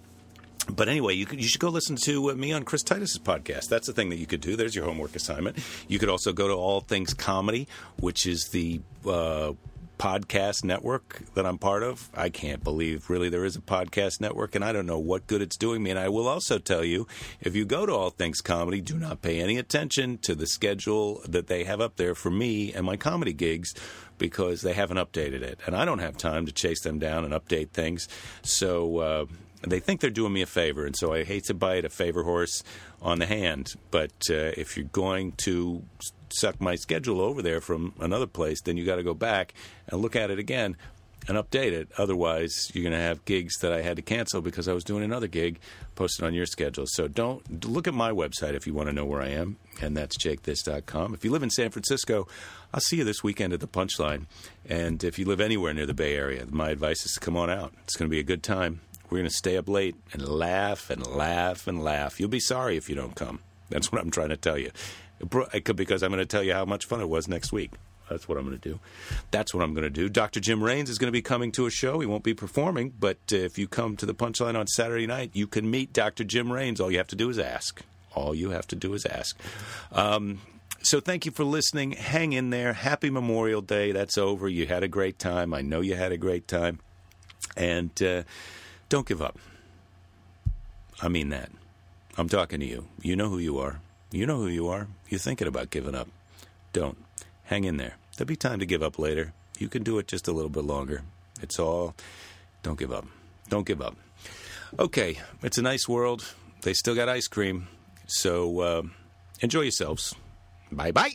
but anyway, you, could, you should go listen to uh, me on Chris Titus's podcast. That's the thing that you could do. There's your homework assignment. You could also go to All Things Comedy, which is the uh, podcast network that I'm part of. I can't believe really there is a podcast network, and I don't know what good it's doing me. And I will also tell you if you go to All Things Comedy, do not pay any attention to the schedule that they have up there for me and my comedy gigs because they haven't updated it. And I don't have time to chase them down and update things. So, uh, they think they're doing me a favor, and so I hate to bite a favor horse on the hand. But uh, if you're going to suck my schedule over there from another place, then you got to go back and look at it again and update it. Otherwise, you're going to have gigs that I had to cancel because I was doing another gig posted on your schedule. So don't look at my website if you want to know where I am, and that's jakethis.com. If you live in San Francisco, I'll see you this weekend at the Punchline. And if you live anywhere near the Bay Area, my advice is to come on out. It's going to be a good time. We're going to stay up late and laugh and laugh and laugh. You'll be sorry if you don't come. That's what I'm trying to tell you. Because I'm going to tell you how much fun it was next week. That's what I'm going to do. That's what I'm going to do. Dr. Jim Raines is going to be coming to a show. He won't be performing, but uh, if you come to the Punchline on Saturday night, you can meet Dr. Jim Raines. All you have to do is ask. All you have to do is ask. Um, so thank you for listening. Hang in there. Happy Memorial Day. That's over. You had a great time. I know you had a great time. And uh, don't give up. I mean that. I'm talking to you. You know who you are. You know who you are. You're thinking about giving up. Don't. Hang in there. There'll be time to give up later. You can do it just a little bit longer. It's all. Don't give up. Don't give up. Okay, it's a nice world. They still got ice cream. So uh, enjoy yourselves. Bye bye.